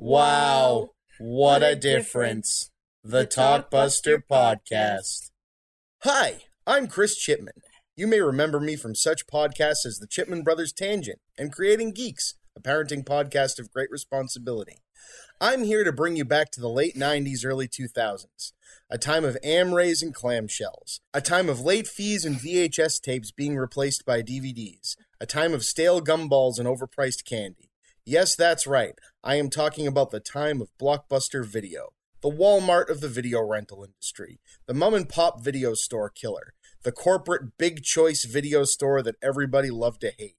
Wow, what a difference. The Talkbuster Podcast. Hi, I'm Chris Chipman. You may remember me from such podcasts as the Chipman Brothers Tangent and Creating Geeks, a parenting podcast of great responsibility. I'm here to bring you back to the late 90s, early 2000s, a time of Amarays and clamshells, a time of late fees and VHS tapes being replaced by DVDs, a time of stale gumballs and overpriced candy. Yes, that's right. I am talking about the time of Blockbuster Video, the Walmart of the video rental industry, the mom and pop video store killer, the corporate big choice video store that everybody loved to hate.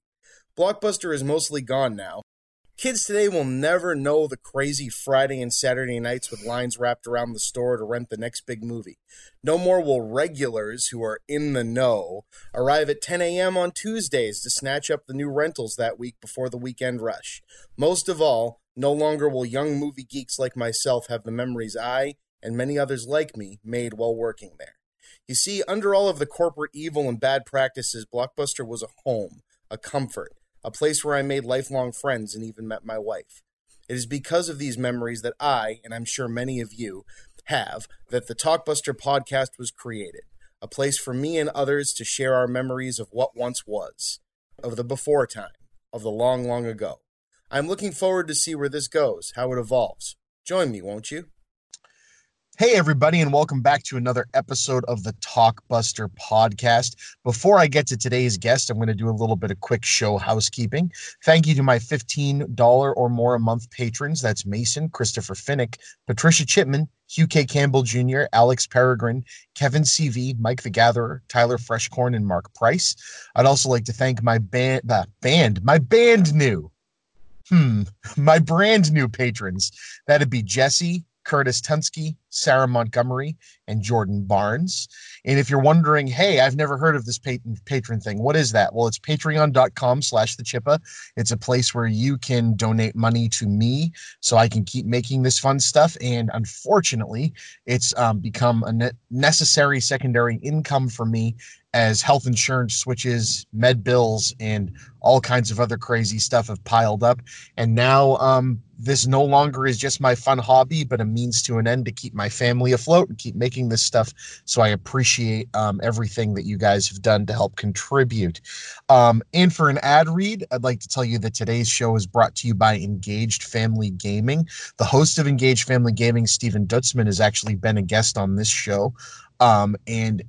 Blockbuster is mostly gone now, Kids today will never know the crazy Friday and Saturday nights with lines wrapped around the store to rent the next big movie. No more will regulars who are in the know arrive at 10 a.m. on Tuesdays to snatch up the new rentals that week before the weekend rush. Most of all, no longer will young movie geeks like myself have the memories I, and many others like me, made while working there. You see, under all of the corporate evil and bad practices, Blockbuster was a home, a comfort a place where I made lifelong friends and even met my wife. It is because of these memories that I, and I'm sure many of you, have that the Talkbuster podcast was created. A place for me and others to share our memories of what once was, of the before time, of the long, long ago. I'm looking forward to see where this goes, how it evolves. Join me, won't you? Hey, everybody, and welcome back to another episode of the Talkbuster podcast. Before I get to today's guest, I'm going to do a little bit of quick show housekeeping. Thank you to my $15 or more a month patrons. That's Mason, Christopher Finnick, Patricia Chipman, Hugh K. Campbell Jr., Alex Peregrine, Kevin CV, Mike the Gatherer, Tyler Freshcorn, and Mark Price. I'd also like to thank my band, uh, band, my band new, hmm, my brand new patrons. That'd be Jesse, Curtis Tunsky, Sarah Montgomery, and Jordan Barnes. And if you're wondering, hey, I've never heard of this patron thing. What is that? Well, it's patreon.com slash the chippa. It's a place where you can donate money to me so I can keep making this fun stuff. And unfortunately, it's um, become a necessary secondary income for me as health insurance switches, med bills, and all kinds of other crazy stuff have piled up. And now um, this no longer is just my fun hobby, but a means to an end to keep my family afloat and keep making this stuff. So I appreciate um, everything that you guys have done to help contribute. Um, and for an ad read, I'd like to tell you that today's show is brought to you by Engaged Family Gaming. The host of Engaged Family Gaming, Stephen Dutzman, has actually been a guest on this show. Um, and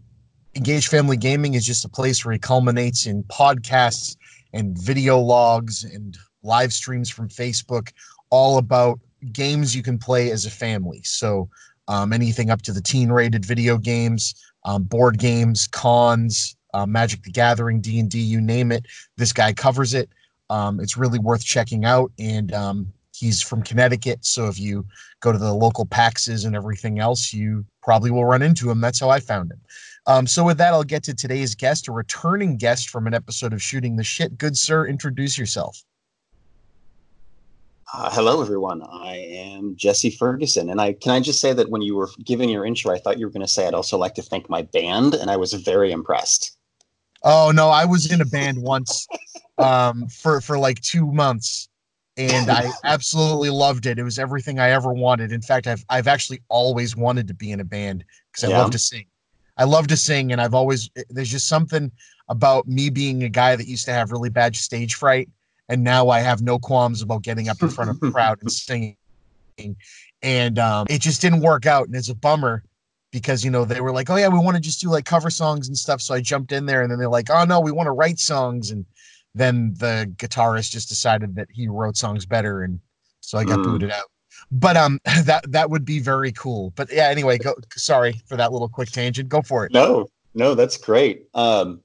Engaged Family Gaming is just a place where he culminates in podcasts and video logs and live streams from Facebook, all about games you can play as a family. So um, anything up to the teen rated video games, um, board games, cons, uh, Magic the Gathering, D and D, you name it. This guy covers it. Um, it's really worth checking out, and um, he's from Connecticut. So if you go to the local PAXs and everything else, you probably will run into him. That's how I found him. Um, so with that, I'll get to today's guest, a returning guest from an episode of Shooting the Shit. Good sir, introduce yourself. Uh, hello, everyone. I am Jesse Ferguson, and I can I just say that when you were giving your intro, I thought you were going to say I'd also like to thank my band, and I was very impressed. Oh no, I was in a band once um, for for like two months, and I absolutely loved it. It was everything I ever wanted. In fact, I've I've actually always wanted to be in a band because I yeah. love to sing. I love to sing, and I've always there's just something about me being a guy that used to have really bad stage fright, and now I have no qualms about getting up in front of a crowd and singing. And um, it just didn't work out, and it's a bummer because you know they were like, "Oh yeah, we want to just do like cover songs and stuff." So I jumped in there, and then they're like, "Oh no, we want to write songs." And then the guitarist just decided that he wrote songs better, and so I got mm. booted out but um that that would be very cool but yeah anyway go sorry for that little quick tangent go for it no no that's great um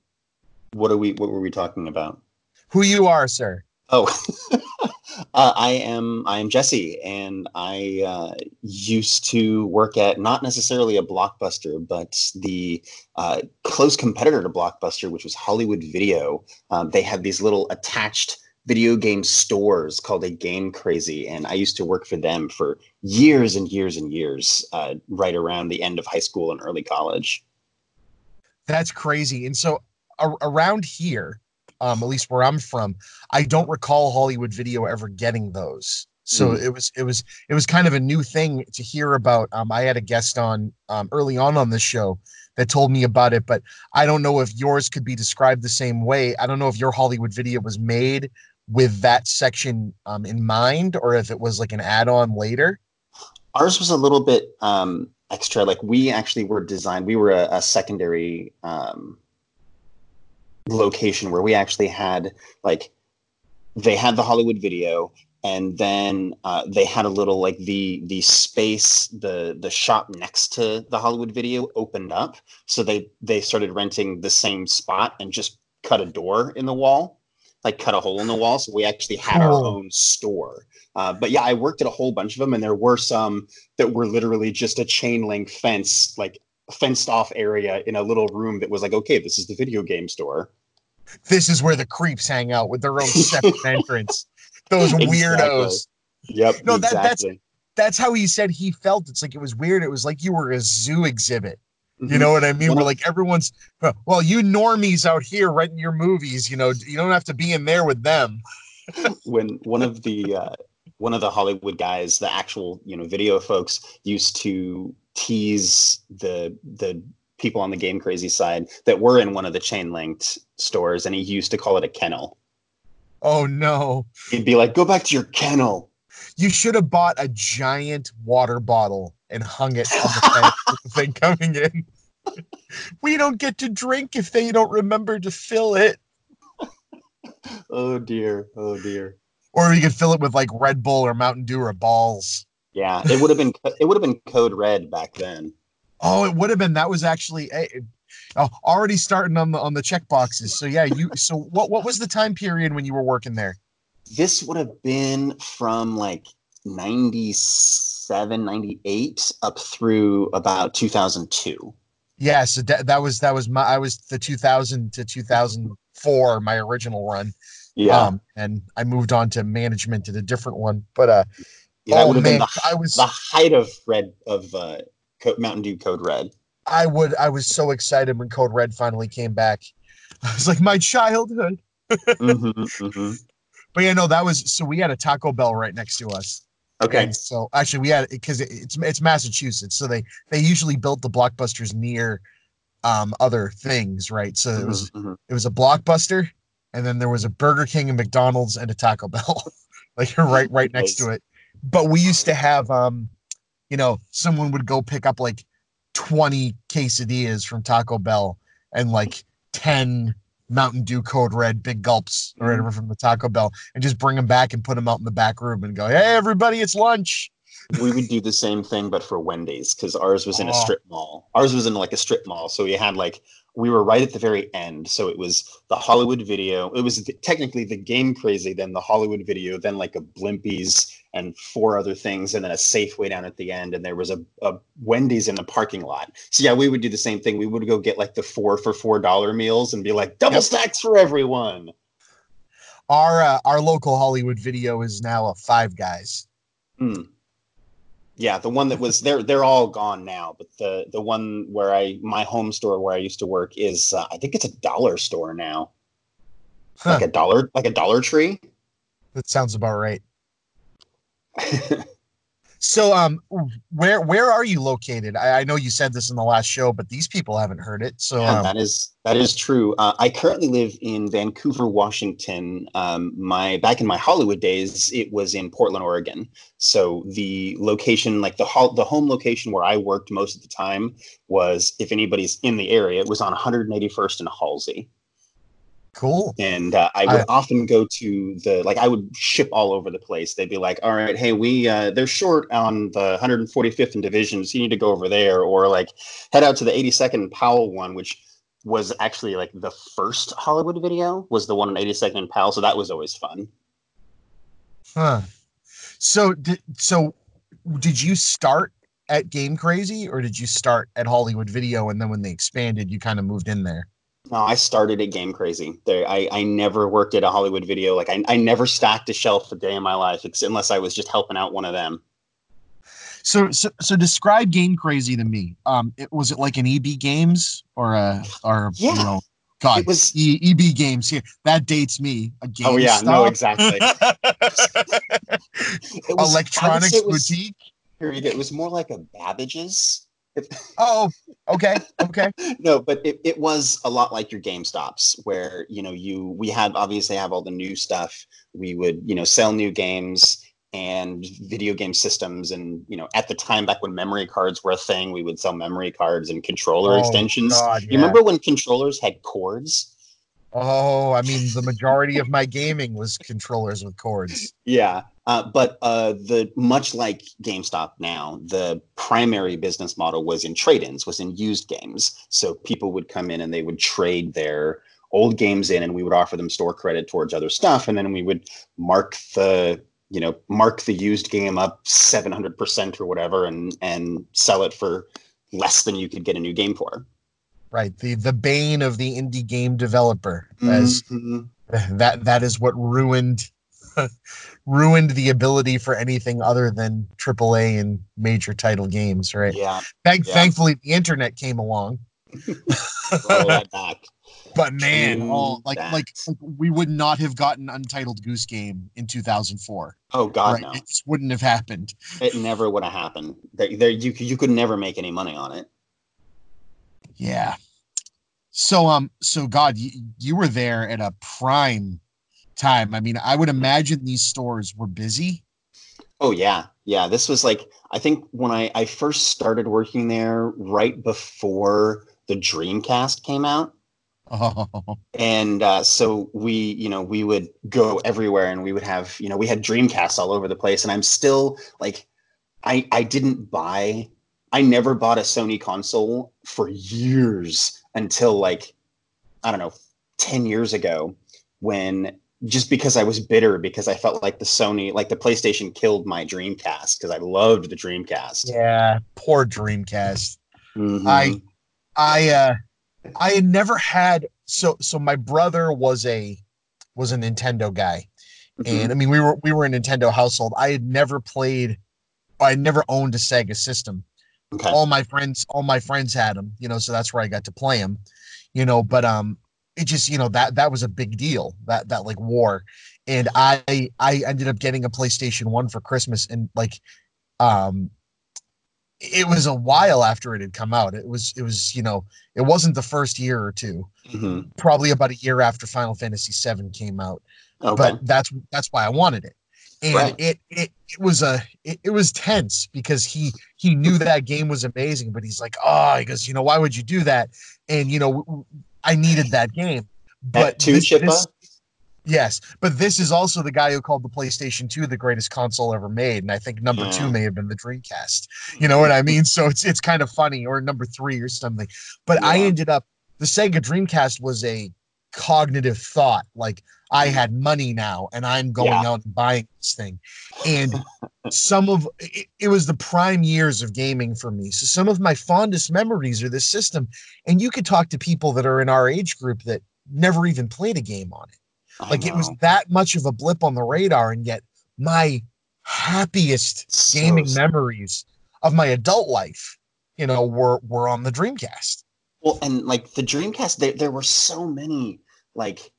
what are we what were we talking about who you are sir oh uh, i am i am jesse and i uh, used to work at not necessarily a blockbuster but the uh, close competitor to blockbuster which was hollywood video um, they had these little attached video game stores called a Game Crazy, and I used to work for them for years and years and years, uh, right around the end of high school and early college. That's crazy. And so around here, um, at least where I'm from, I don't recall Hollywood Video ever getting those. So Mm. it was it was it was kind of a new thing to hear about. Um, I had a guest on um, early on on this show that told me about it, but I don't know if yours could be described the same way. I don't know if your Hollywood video was made with that section um, in mind, or if it was like an add-on later. Ours was a little bit um, extra. Like we actually were designed. We were a, a secondary um, location where we actually had like they had the Hollywood video, and then uh, they had a little like the the space the the shop next to the Hollywood video opened up, so they they started renting the same spot and just cut a door in the wall, like cut a hole in the wall. So we actually had our own store. Uh, but yeah, I worked at a whole bunch of them, and there were some that were literally just a chain link fence, like fenced off area in a little room that was like, okay, this is the video game store. This is where the creeps hang out with their own separate entrance. Those Exactly. weirdos. Yep. No, that- that's- exactly. That's how he said he felt. It's like it was weird. It was like you were a zoo exhibit. You Mhm. know what I mean? One We're like everyone's well, you normies out here renting your movies, you know, you don't have to be in there with them. when one of the uh, one of the Hollywood guys, the actual you know video folks, used to tease the the people on the game crazy side that were in one of the chain linked stores, and he used to call it a kennel. Oh no. He'd be like, "Go back to your kennel." You should have bought a giant water bottle and hung it on the fence with the thing coming in. we don't get to drink if they don't remember to fill it. Oh dear, oh dear. Or you could fill it with like Red Bull or Mountain Dew or balls. Yeah, it would have been it would have been code red back then. Oh, it would have been. That was actually eh, oh, already starting on the on the check boxes. So yeah, you. So what what was the time period when you were working there? This would have been from like 97, 98 up through about 2002. Yeah, so that, that was that was my I was the 2000 to 2004 my original run. Yeah, Um, and I moved on to management at a different one. But uh, yeah that oh would have man, been the, I was the height of red of uh, Co- Mountain Dew Code Red. I would I was so excited when Code Red finally came back. I was like my childhood. Mhm, mhm. But yeah, no, that was so we had a Taco Bell right next to us. Okay, And so actually, we had because it, it's it's Massachusetts, so they they usually built the blockbusters near um other things, right? So it was Mhm, mhm. it was a blockbuster, and then there was a Burger King and McDonald's and a Taco Bell, like right right next to it. But we used to have um, you know, someone would go pick up like twenty quesadillas from Taco Bell and like ten Mountain Dew Code Red big gulps or whatever from the Taco Bell, and just bring them back and put them out in the back room and go, "Hey, everybody, it's lunch." we would do the same thing, but for Wendy's because ours was in a Oh. strip mall. Ours was in like a strip mall, so we had like we were right at the very end. So it was the Hollywood Video. It was th- technically the Game Crazy, then the Hollywood Video, then like a Blimpies and four other things, and then a Safeway down at the end, and there was a, a Wendy's in the parking lot. So yeah, we would do the same thing. We would go get like the four for four dollar meals and be like double stacks for everyone. Our uh, our local Hollywood video is now a Five Guys. Hmm. Yeah, the one that was they're they're all gone now, but the the one where I my home store where I used to work is uh, I think it's a dollar store now, Huh, like a dollar like a Dollar Tree. that sounds about right. So, um, where where are you located? I, I know you said this in the last show, but these people haven't heard it. So, Yeah, um, that is that is true. Uh, I currently live in Vancouver, Washington. Um, my back in my Hollywood days, it was in Portland, Oregon. So the location, like the hol- the home location where I worked most of the time, was if anybody's in the area, it was on 181st and Halsey. Cool. and uh, I would I- often go to the like I would ship all over the place. They'd be like, "All right, hey, we uh, they're short on the 145th and Division, so you need to go over there," or like head out to the 82nd and Powell one, which was actually like the first Hollywood video was the one on 82nd and Powell, so that was always fun. Huh. So, did so did you start at Game Crazy, or did you start at Hollywood Video, and then when they expanded, you kind of moved in there? No, I started at Game Crazy. There, I, I never worked at a Hollywood video. Like I, I never stacked a shelf a day in my life, unless I was just helping out one of them. So, so, so describe Game Crazy to me. Um, it was it like an EB Games or a or Yeah. you know, God, It was E- EB Games here. That dates me. A game Oh yeah, no, exactly. It was- Electronics it was- boutique. period. It was more like a Babbage's. Oh, okay, okay. no, but it, it was a lot like your Game Stops, where you know you we had obviously have all the new stuff. We would you know sell new games and video game systems, and you know at the time back when memory cards were a thing, we would sell memory cards and controller Oh, extensions. God, You remember when controllers had cords? Oh, I mean, the majority of my gaming was controllers with cords. Yeah, uh, but uh, the much like GameStop now, the primary business model was in trade-ins, was in used games. So people would come in and they would trade their old games in, and we would offer them store credit towards other stuff, and then we would mark the you know mark the used game up seven hundred percent or whatever, and and sell it for less than you could get a new game for. Right. The the bane of the indie game developer. As Mhm. that that is what ruined ruined the ability for anything other than AAA and major title games, right? Yeah, Thank Yeah. thankfully the internet came along. back. But man, oh, like that. like we would not have gotten Untitled Goose Game in 2004. Oh God, right? no! It just wouldn't have happened. It never would have happened. There, there, you you could never make any money on it. Yeah. So um so God, you, you were there at a prime time. I mean, I would imagine these stores were busy. Oh yeah, yeah. This was like I think when I I first started working there, right before the Dreamcast came out, Oh, and uh, so we you know we would go everywhere, and we would have you know we had Dreamcasts all over the place, and I'm still like I I didn't buy I never bought a Sony console for years until like I don't know 10 years ago when just because I was bitter because I felt like the Sony like the PlayStation killed my Dreamcast because I loved the Dreamcast. yeah. Poor Dreamcast. Mhm. I I uh I had never had so so my brother was a was a Nintendo guy. Mhm. And I mean we were we were a Nintendo household. I had never played I had never owned a Sega system. Okay. all my friends all my friends had them you know so that's where i got to play them you know but um it just you know that that was a big deal that that like war and i i ended up getting a playstation 1 for christmas and like um it was a while after it had come out it was it was you know it wasn't the first year or two Mhm. probably about a year after final fantasy 7 came out Okay. but that's that's why I wanted it. And Right. it, it it was a it, it was tense because he he knew that game was amazing, but he's like, oh, he goes, you know, why would you do that? And you know, i needed that game. But two this- yes, but this is also the guy who called the PlayStation 2 the greatest console ever made, and I think number Yeah. two mm. may have been the Dreamcast. You know what I mean? So it's it's kind of funny, or number three or something. But I ended up the Sega Dreamcast was a cognitive thought, like I had money now and I'm going Yeah. out and buying this thing. And some of it, it was the prime years of gaming for me. So some of my fondest memories are this system. And you could talk to people that are in our age group that never even played a game on it. I Like it was that much of a blip on the radar, and yet my happiest So gaming sad. memories of my adult life, you know, were were on the Dreamcast. Well, and like the Dreamcast, there, there were so many like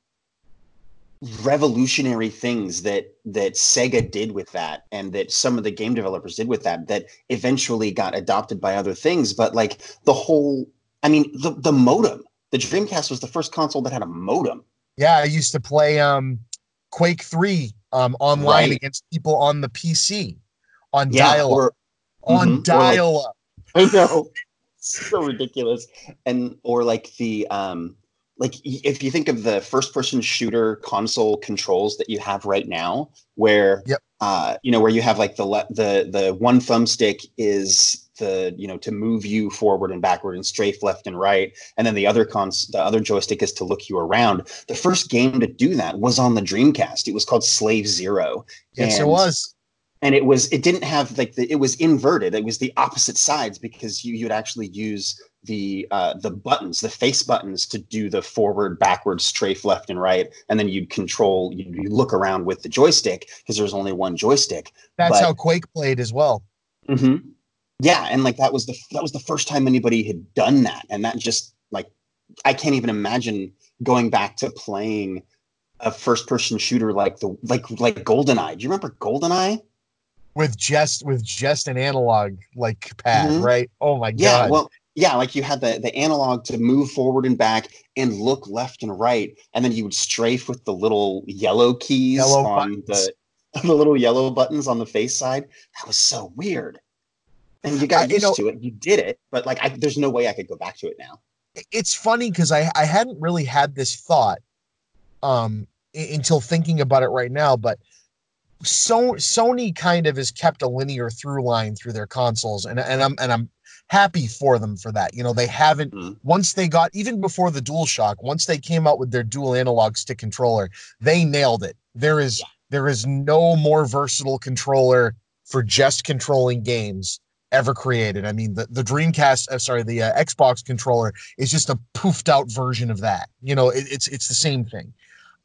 revolutionary things that that Sega did with that and that some of the game developers did with that that eventually got adopted by other things but like the whole I mean the the modem the Dreamcast was the first console that had a modem Yeah, I used to play um Quake 3 um online Right. against people on the PC on yeah dial or on Mhm, dial up. I know. so ridiculous. And or like the um like if you think of the first person shooter console controls that you have right now where Yep. uh you know where you have like the le- the the one thumbstick is the you know to move you forward and backward and strafe left and right and then the other cons the other joystick is to look you around the first game to do that was on the dreamcast it was called slave zero Yes, it was. And it was it didn't have like the it was inverted. It was the opposite sides because you you'd actually use the uh the buttons the face buttons to do the forward backward strafe left and right. And then you'd control you you look around with the joystick because there's only one joystick. That's but- how Quake played as well. mm-hmm. yeah and like that was the that was the first time anybody had done that. And that just like i can't even imagine going back to playing a first person shooter like the like like goldeneye. Do you remember goldeneye with just with just an analog like pad, Mhm. right? Oh my Yeah, god. well, yeah, like you had the the analog to move forward and back and look left and right, and then you would strafe with the little yellow keys Yellow on buttons. the the little yellow buttons on the face side. That was so weird. And you got I- you used know- to it. You did it, but like, I, there's no way I could go back to it now. it's funny because I I hadn't really had this thought um until thinking about it right now, but so Sony kind of has kept a linear through line through their consoles, and and I'm and I'm happy for them for that. You know, they haven't Mhm. once they got even before the DualShock, once they came out with their dual analog stick controller, they nailed it. There is Yeah. there is no more versatile controller for just controlling games ever created. I mean, the the Dreamcast, uh, sorry, the uh, Xbox controller is just a poofed out version of that. You know, it, it's it's the same thing.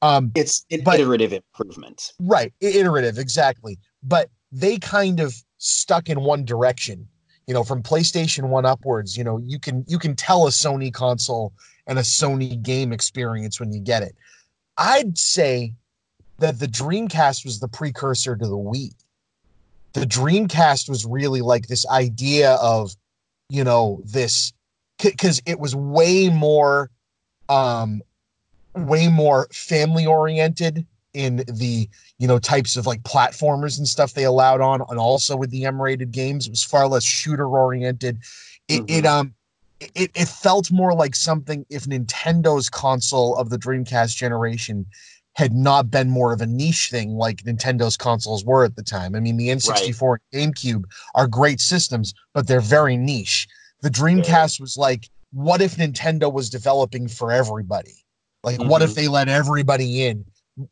Um, It's an But- iterative improvement. right, iterative, exactly. But they kind of stuck in one direction. You know, from PlayStation One upwards, you know, you can you can tell a Sony console and a Sony game experience when you get it. I'd say that the Dreamcast was the precursor to the Wii. The Dreamcast was really like this idea of, you know, this because it was way more, um, way more family oriented in the you know types of like platformers and stuff they allowed on, and also with the M-rated games, it was far less shooter oriented. It, it um it, it felt more like something if Nintendo's console of the Dreamcast generation had not been more of a niche thing like Nintendo's consoles were at the time. I mean, the N64 and GameCube are great systems, but they're very niche. The Dreamcast was like, what if Nintendo was developing for everybody? Like, what if Mhm. they let everybody in?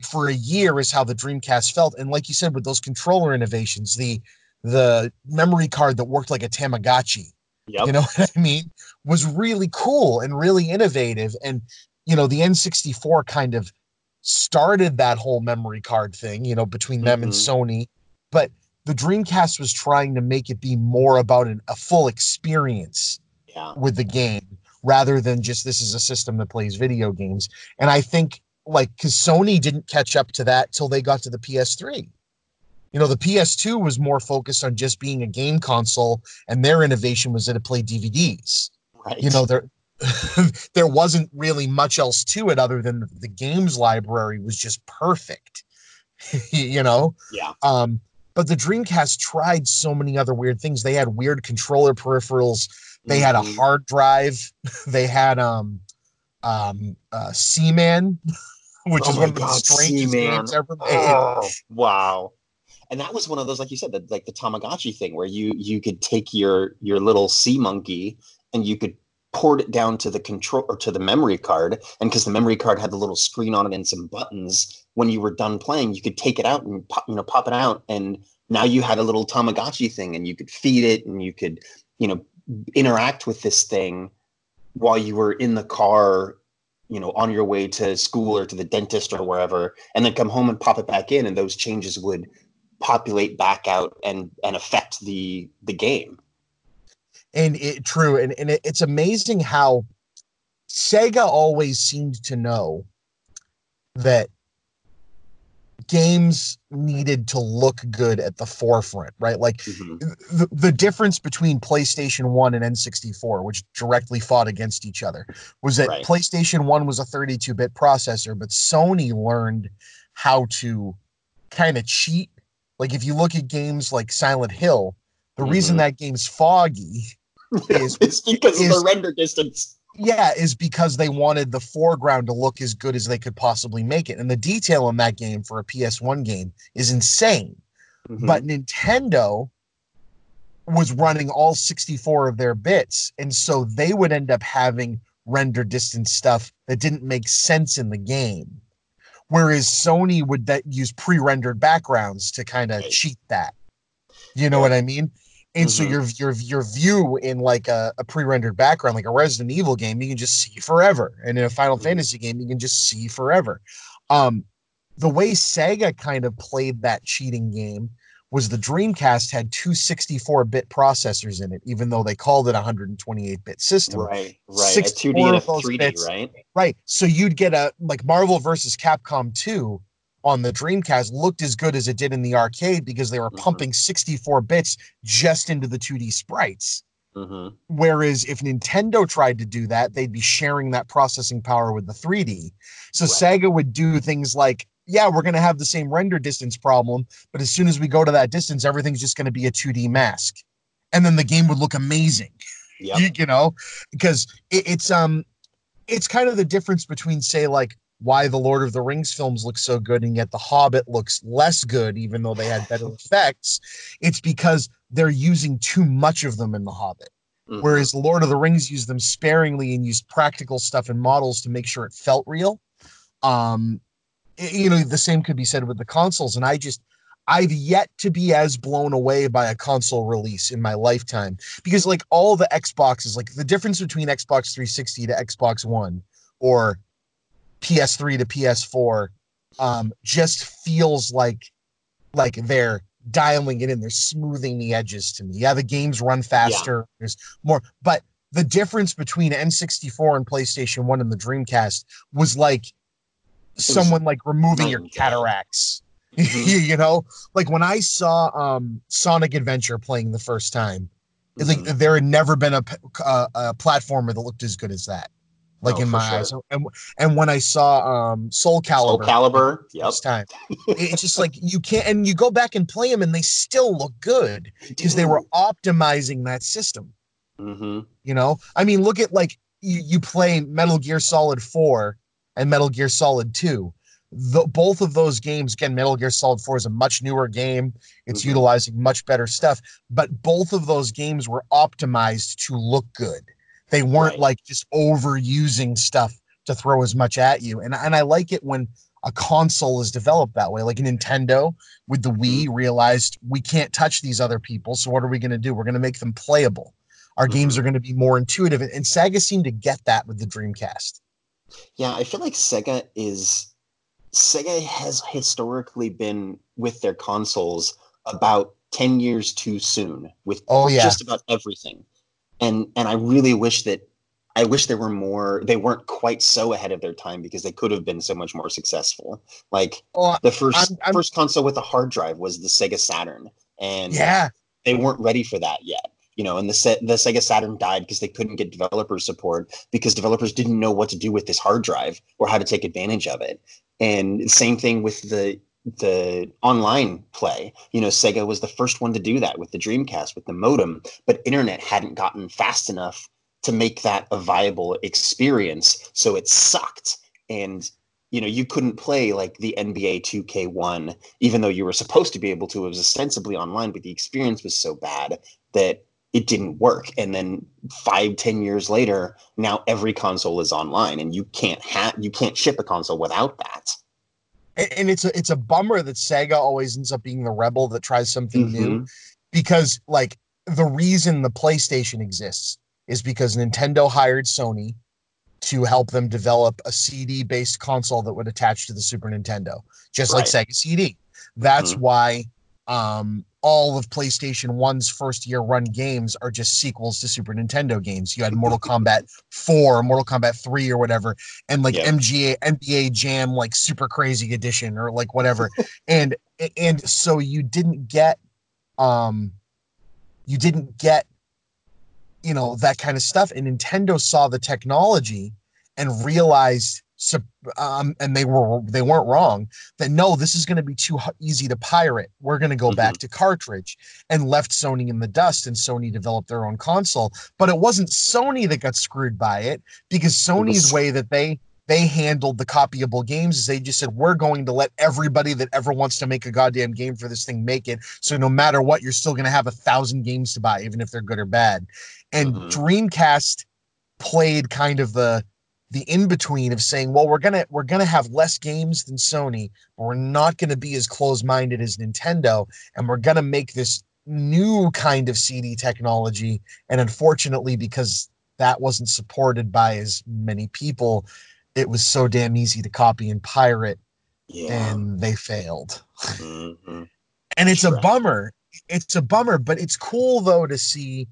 For a year is how the Dreamcast felt. And like you said, with those controller innovations, the the memory card that worked like a Tamagotchi, Yep. you know what I mean? Was really cool and really innovative. And, you know, the N64 kind of started that whole memory card thing, you know, between them and Mhm. Sony. But the Dreamcast was trying to make it be more about an, a full experience yeah. with the game rather than just this is a system that plays video games. And I think, like, because Sony didn't catch up to that till they got to the PS3 you know the ps2 was more focused on just being a game console and their innovation was that it played dvds Right. you know there there wasn't really much else to it other than the games library was just perfect you know Yeah. um but the dreamcast tried so many other weird things they had weird controller peripherals they had a Mhm. hard drive they had um um uh seaman which Oh is one of the strangest Seaman. games ever made Oh, wow. And that was one of those, like you said, that like the Tamagotchi thing, where you you could take your your little sea monkey and you could port it down to the control or to the memory card, and because the memory card had the little screen on it and some buttons, when you were done playing, you could take it out and pop, you know pop it out, and now you had a little Tamagotchi thing, and you could feed it, and you could you know interact with this thing while you were in the car you know on your way to school or to the dentist or wherever and then come home and pop it back in and those changes would populate back out and and affect the the game. And it true. And, and it, it's amazing how sega always seemed to know that games needed to look good at the forefront right like Mhm. the, the difference between playstation 1 and n64 which directly fought against each other was that Right. playstation 1 was a 32-bit processor but sony learned how to kind of cheat like if you look at games like silent hill the reason Mhm. that game's foggy is- it's because of the render distance yeah, is because they wanted the foreground to look as good as they could possibly make it. And the detail in that game for a PS1 game is insane. Mhm. But Nintendo was running all 64 of their bits. And so they would end up having render distance stuff that didn't make sense in the game. Whereas Sony would that use pre-rendered backgrounds to kind of cheat that. You know what I mean? And so Mhm. your your your view in like a, a pre-rendered background, like a Resident Evil game, you can just see forever. And in a Final Mhm. Fantasy game, you can just see forever. Um, the way Sega kind of played that cheating game was the Dreamcast had two 64-bit processors in it, even though they called it a 128-bit system. right right a 2d and a 3d bits. right Right. So you'd get a like Marvel versus Capcom 2 on the Dreamcast looked as good as it did in the arcade because they were Mhm. pumping 64 bits just into the 2D sprites. Mhm. Whereas if Nintendo tried to do that, they'd be sharing that processing power with the 3D. So Right. Sega would do things like, yeah, we're going to have the same render distance problem, but as soon as we go to that distance, everything's just going to be a 2D mask. And then the game would look amazing Yep. you, you know because it, it's um it's kind of the difference between say like why the lord of the rings films look so good and yet the hobbit looks less good even though they had better effects it's because they're using too much of them in the hobbit. Mhm. whereas the lord of the rings used them sparingly and used practical stuff and models to make sure it felt real. Um y- you know the same could be said with the consoles and i just i've yet to be as blown away by a console release in my lifetime. Because like all the xboxes like the difference between xbox 360 to xbox one or ps3 to ps4 um just feels like like they're dialing it in. They're smoothing the edges to me. Yeah the games run faster. There's more but the difference between n64 and playstation 1 and the dreamcast was like someone like removing your night and day. cataracts. Mhm. you know? Like when i saw um sonic adventure playing the first time it's like there had never been a, uh, a platformer that looked as good as that like No, in my sure. eyes and, and when i saw um soul Soul calibur Calibur. Yep. this time it's just like you can't and you go back and play them and they still look good because they were optimizing that system hmm you know i mean look at like you, you play metal gear solid 4 and metal gear solid 2 the, both of those games again metal gear solid 4 is a much newer game it's Mhm. utilizing much better stuff but both of those games were optimized to look good they weren't Right. like just overusing stuff to throw as much at you and, and i like it when a console is developed that way like nintendo with the wii realized we can't touch these other people so what are we going to do we're going to make them playable our games Mhm. are going to be more intuitive and, and sega seemed to get that with the dreamcast Yeah, I feel like Sega is Sega has historically been with their consoles about 10 years too soon with Oh, yeah. just about everything. And and I really wish that I wish there were more they weren't quite so ahead of their time because they could have been so much more successful. Like oh the 1st I'm- I'm- first console with a hard drive was the Sega Saturn and yeah they weren't ready for that yet. You know, and the Se- the Sega Saturn died because they couldn't get developer support because developers didn't know what to do with this hard drive or how to take advantage of it. And same thing with the the online play. You know, Sega was the first one to do that with the Dreamcast with the modem, but internet hadn't gotten fast enough to make that a viable experience, so it sucked. And you know, you couldn't play like the NBA 2K1 even though you were supposed to be able to, it was ostensibly online, but the experience was so bad that it didn't work. And then five, ten years later, now every console is online, and you can't have you can't ship a console without that. And, it's a it's a bummer that sega always ends up being the rebel that tries something new Mhm. because like the reason the PlayStation exists is because Nintendo hired Sony to help them develop a CD based console that would attach to the Super Nintendo, just like Sega CD. That's Mhm. why um, all of PlayStation 1's first year run games are just sequels to Super Nintendo games. You had Mortal Kombat 4, Mortal Kombat 3 or whatever, and like. MGA NBA Jam like super crazy edition or like whatever. and and so you didn't get um you didn't get you know that kind of stuff and nintendo saw the technology and realized um, and they were they weren't wrong that no this is going to be too easy to pirate. We're going to go back to cartridge and left sony in the dust and sony developed their own console. But it wasn't sony that got screwed by it because sony's was- way that they they handled the copyable games is they just said we're going to let everybody that ever wants to make a goddamn game for this thing make it. So no matter what you're still going to have a thousand games to buy even if they're good or bad. And Mhm. dreamcast played kind of the the in between of saying well we're gonna we're gonna have less games than sony but we're not gonna be as close minded as nintendo and we're gonna make this new kind of cd technology and unfortunately because that wasn't supported by as many people it was so damn easy to copy and pirate Yeah. and they failed Mhm. and it's a bummer it's a bummer but it's cool though to see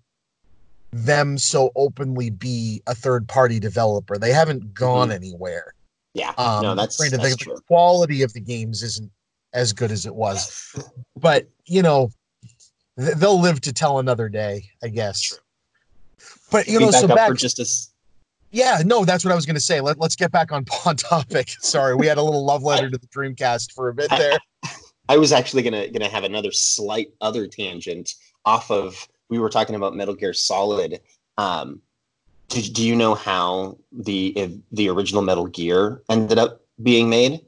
them so openly be a third party developer they haven't gone Mhm. anywhere Yeah, Um, no, that's, granted, that's the, true. the quality of the games isn't as good as it was, but you know, th- they'll live to tell another day, I guess. True. But you Be know, back so back, for just a yeah, no, that's what I was going to say. Let, let's get back on on topic. Sorry, we had a little love letter to the Dreamcast for a bit there. I was actually gonna gonna have another slight other tangent off of we were talking about Metal Gear Solid. Um, do, do you know how the if the original Metal Gear ended up being made,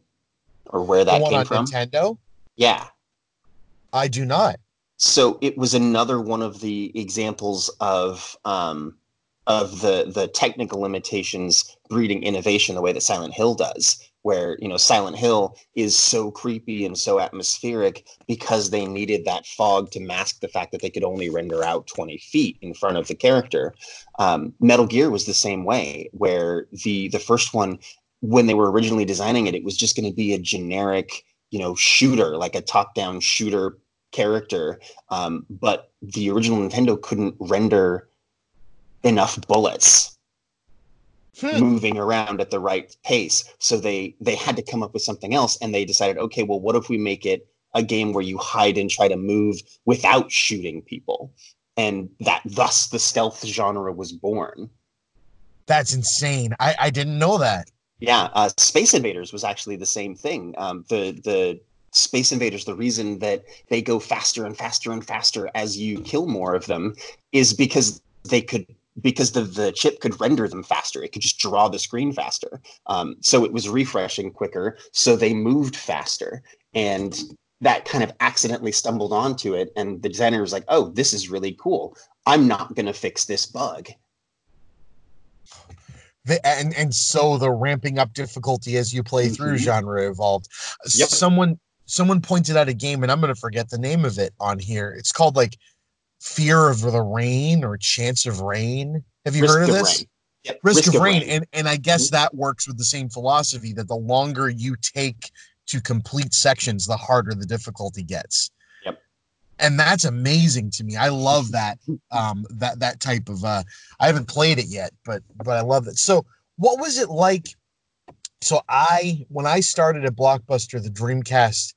or where that came from? Nintendo, Yeah, I do not. so it was another one of the examples of um, of the the technical limitations breeding innovation the way that Silent Hill does where you know Silent Hill is so creepy and so atmospheric because they needed that fog to mask the fact that they could only render out 20 feet in front of the character. Um, Metal Gear was the same way where the the first one when they were originally designing it it was just going to be a generic you know shooter like a top down shooter character. Um, but the original nintendo couldn't render enough bullets Hmm. moving around at the right pace so they they had to come up with something else and they decided okay well what if we make it a game where you hide and try to move without shooting people and that thus the stealth genre was born That's insane. I, I didn't know that. Yeah, uh, Space Invaders was actually the same thing. Um, the the Space Invaders, the reason that they go faster and faster and faster as you kill more of them, is because they could because the the chip could render them faster. It could just draw the screen faster. Um, so it was refreshing quicker. So they moved faster, and that kind of accidentally stumbled onto it. And the designer was like, "Oh, this is really cool. I'm not going to fix this bug." The, and and so the ramping up difficulty as you play through Mhm. genre evolved. Yep. Someone someone pointed out a game, and I'm going to forget the name of it on here. It's called like Fear of the Rain or Chance of Rain. Have you Risk heard of of this? Rain. Yep, Risk, of, rain. and and I guess that works with the same philosophy that the longer you take to complete sections, the harder the difficulty gets. Yep. And that's amazing to me. I love that um that that type of uh I haven't played it yet, but but I love it. So what was it like? So I when I started at Blockbuster, the Dreamcast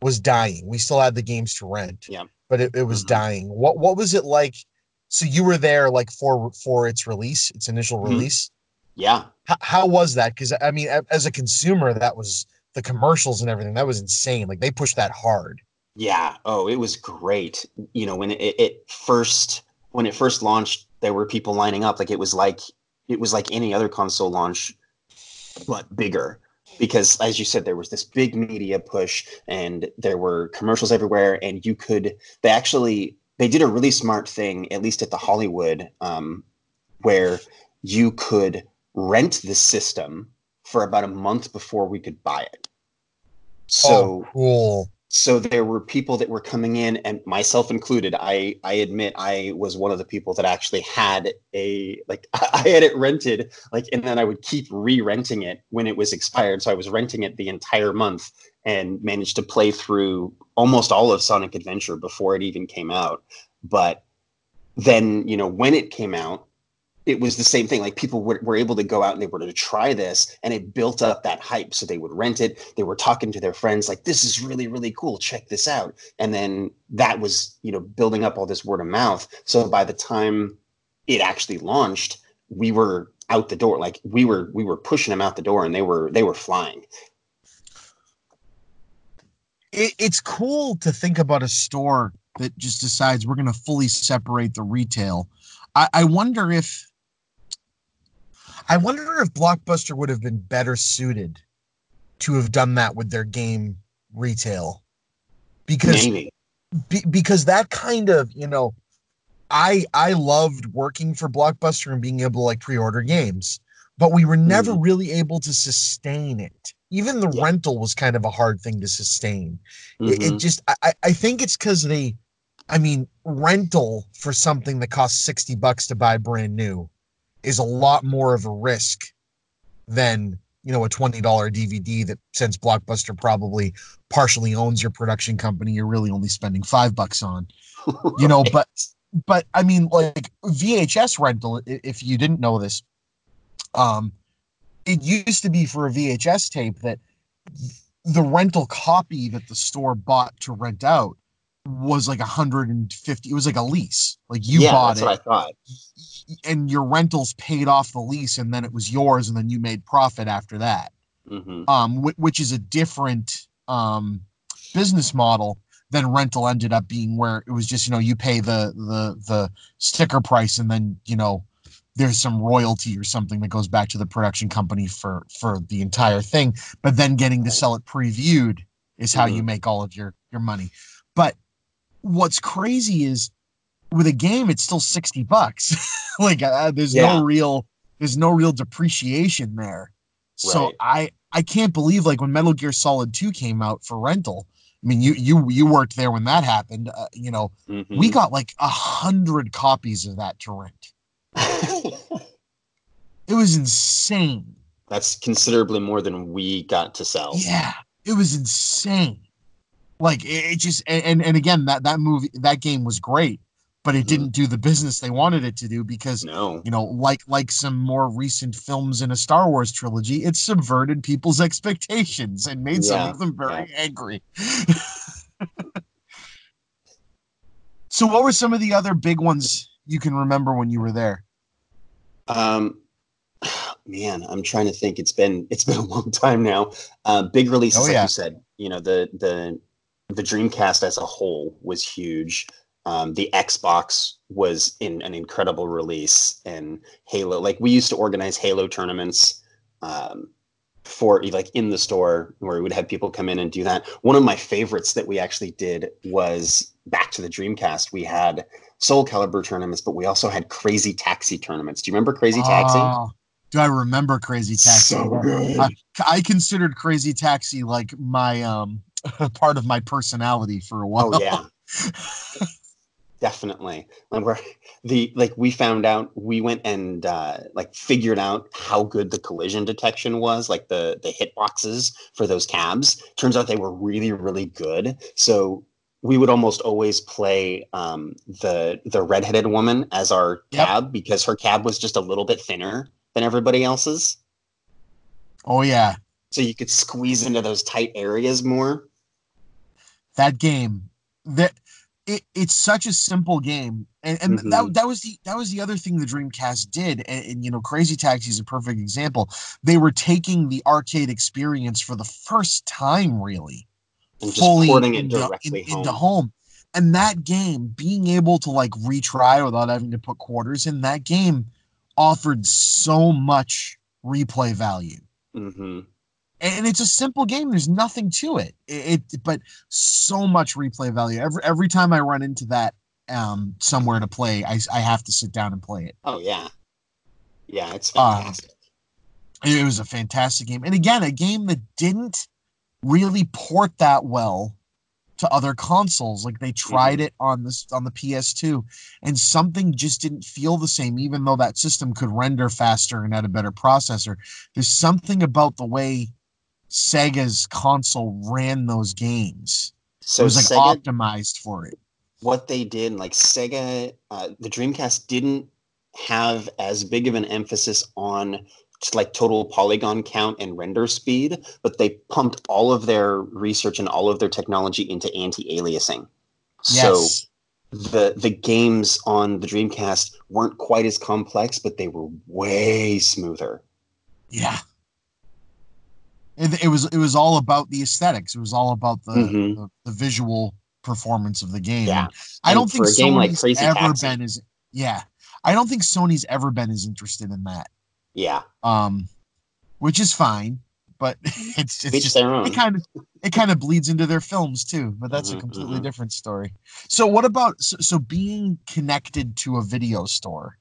was dying. We still had the games to rent. Yeah. But it, it was Mhm. dying. What what was it like? So you were there like for for its release, its initial Mhm. release. Yeah. How, how was that? Because I mean, as a consumer, that was the commercials and everything. That was insane. Like they pushed that hard. Yeah. Oh, it was great. You know, when it, it first when it first launched, there were people lining up. Like it was like it was like any other console launch, but bigger. Because as you said, there was this big media push, and there were commercials everywhere, and you could. They actually they did a really smart thing, at least at the Hollywood, um, where you could rent the system for about a month before we could buy it. So oh, cool. So there were people that were coming in and myself included i i admit i was one of the people that actually had a like i had it rented like and then i would keep re-renting it when it was expired. So i was renting it the entire month and managed to play through almost all of sonic adventure before it even came out. But then you know when it came out it was the same thing. Like people were, were able to go out and they were to try this, and it built up that hype. So they would rent it. They were talking to their friends, like, "This is really, really cool. Check this out." And then that was, you know, building up all this word of mouth. So by the time it actually launched, we were out the door. Like we were, we were pushing them out the door, and they were, they were flying. It, it's cool to think about a store that just decides we're going to fully separate the retail. I, I wonder if. I wonder if Blockbuster would have been better suited to have done that with their game retail, because Maybe. be, because that kind of you know i i loved working for blockbuster and being able to like pre-order games but we were never really able to sustain it even the Yeah. rental was kind of a hard thing to sustain it, Mhm. it just I- I, I think it's because they i mean rental for something that costs 60 bucks to buy brand new is a lot more of a risk than you know a $20 dvd that since blockbuster probably partially owns your production company you're really only spending five bucks on you know but but i mean like vhs rental if you didn't know this um it used to be for a VHS tape that the rental copy that the store bought to rent out was like 150 it was like a lease like you yeah, bought that's it what I thought. and your rentals paid off the lease and then it was yours and then you made profit after that. Hmm um wh- which is a different um business model than rental ended up being where it was just you know you pay the the the sticker price and then you know there's some royalty or something that goes back to the production company for for the entire thing. But then getting to sell it previewed is how you make all of your your money. But what's crazy is with a game it's still 60 bucks like uh, there's Yeah. no real there's no real depreciation there so Right. i i can't believe like when metal gear solid 2 came out for rental i mean you you you worked there when that happened uh, you know Mhm. we got like a hundred copies of that to rent it was insane That's considerably more than we got to sell. Yeah, it was insane. Like it, it just and, and again that that movie that game was great, but it Mhm. didn't do the business they wanted it to do because No. you know like like some more recent films in a Star Wars trilogy, it subverted people's expectations and made some of them very angry. so what were some of the other big ones you can remember when you were there? Um, man, I'm trying to think. It's been it's been a long time now. Uh, big releases, Oh, like you said. You know, the the the Dreamcast as a whole was huge. Um, the Xbox was in an incredible release, and Halo. Like we used to organize Halo tournaments um, for like in the store, where we would have people come in and do that. One of my favorites that we actually did was back to the Dreamcast. We had Soul Calibur tournaments, but we also had Crazy Taxi tournaments. Do you remember Crazy Taxi? Oh, do I remember Crazy Taxi? So good. I, I considered Crazy Taxi like my um part of my personality for a while. Oh yeah, definitely. Like we're the like we found out we went and uh, like figured out how good the collision detection was, like the the hit boxes for those cabs. Turns out they were really really good. So we would almost always play um, the the redheaded woman as our Yep. cab because her cab was just a little bit thinner than everybody else's. Oh yeah, So you could squeeze into those tight areas more. That game. That it, it's such a simple game, and, and Mhm. that that was the that was the other thing the Dreamcast did, and, and you know, Crazy Taxi is a perfect example. They were taking the arcade experience for the first time, really, And just fully into, directly in- home. into home. And that game, being able to like retry without having to put quarters in that game, offered so much replay value. hmm And it's a simple game. There's nothing to it. It, it but so much replay value. Every every time I run into that um somewhere to play, I I have to sit down and play it. Oh yeah, yeah, it's Um, fantastic. It was a fantastic game. And again, a game that didn't really port that well to other consoles. Like they tried it on this on the PS2 and something just didn't feel the same even though that system could render faster and had a better processor. There's something about the way Sega's console ran those games. so it was like Sega, optimized for it. what they did, like Sega, uh, the Dreamcast didn't have as big of an emphasis on just like total polygon count and render speed, but they pumped all of their research and all of their technology into anti-aliasing. So the the games on the Dreamcast weren't quite as complex, but they were way smoother. yeah. It, it was it was all about the aesthetics. It was all about the Mhm. the, the visual performance of the game. Yeah. And I don't think a like Sony's Crazy ever Taxi- been as yeah. I don't think Sony's ever been as interested in that. Yeah, Um which is fine, but it's it's just their own. it kind of it kind of bleeds into their films too but that's a Mhm, completely mhm. different story so what about so, so being connected to a video store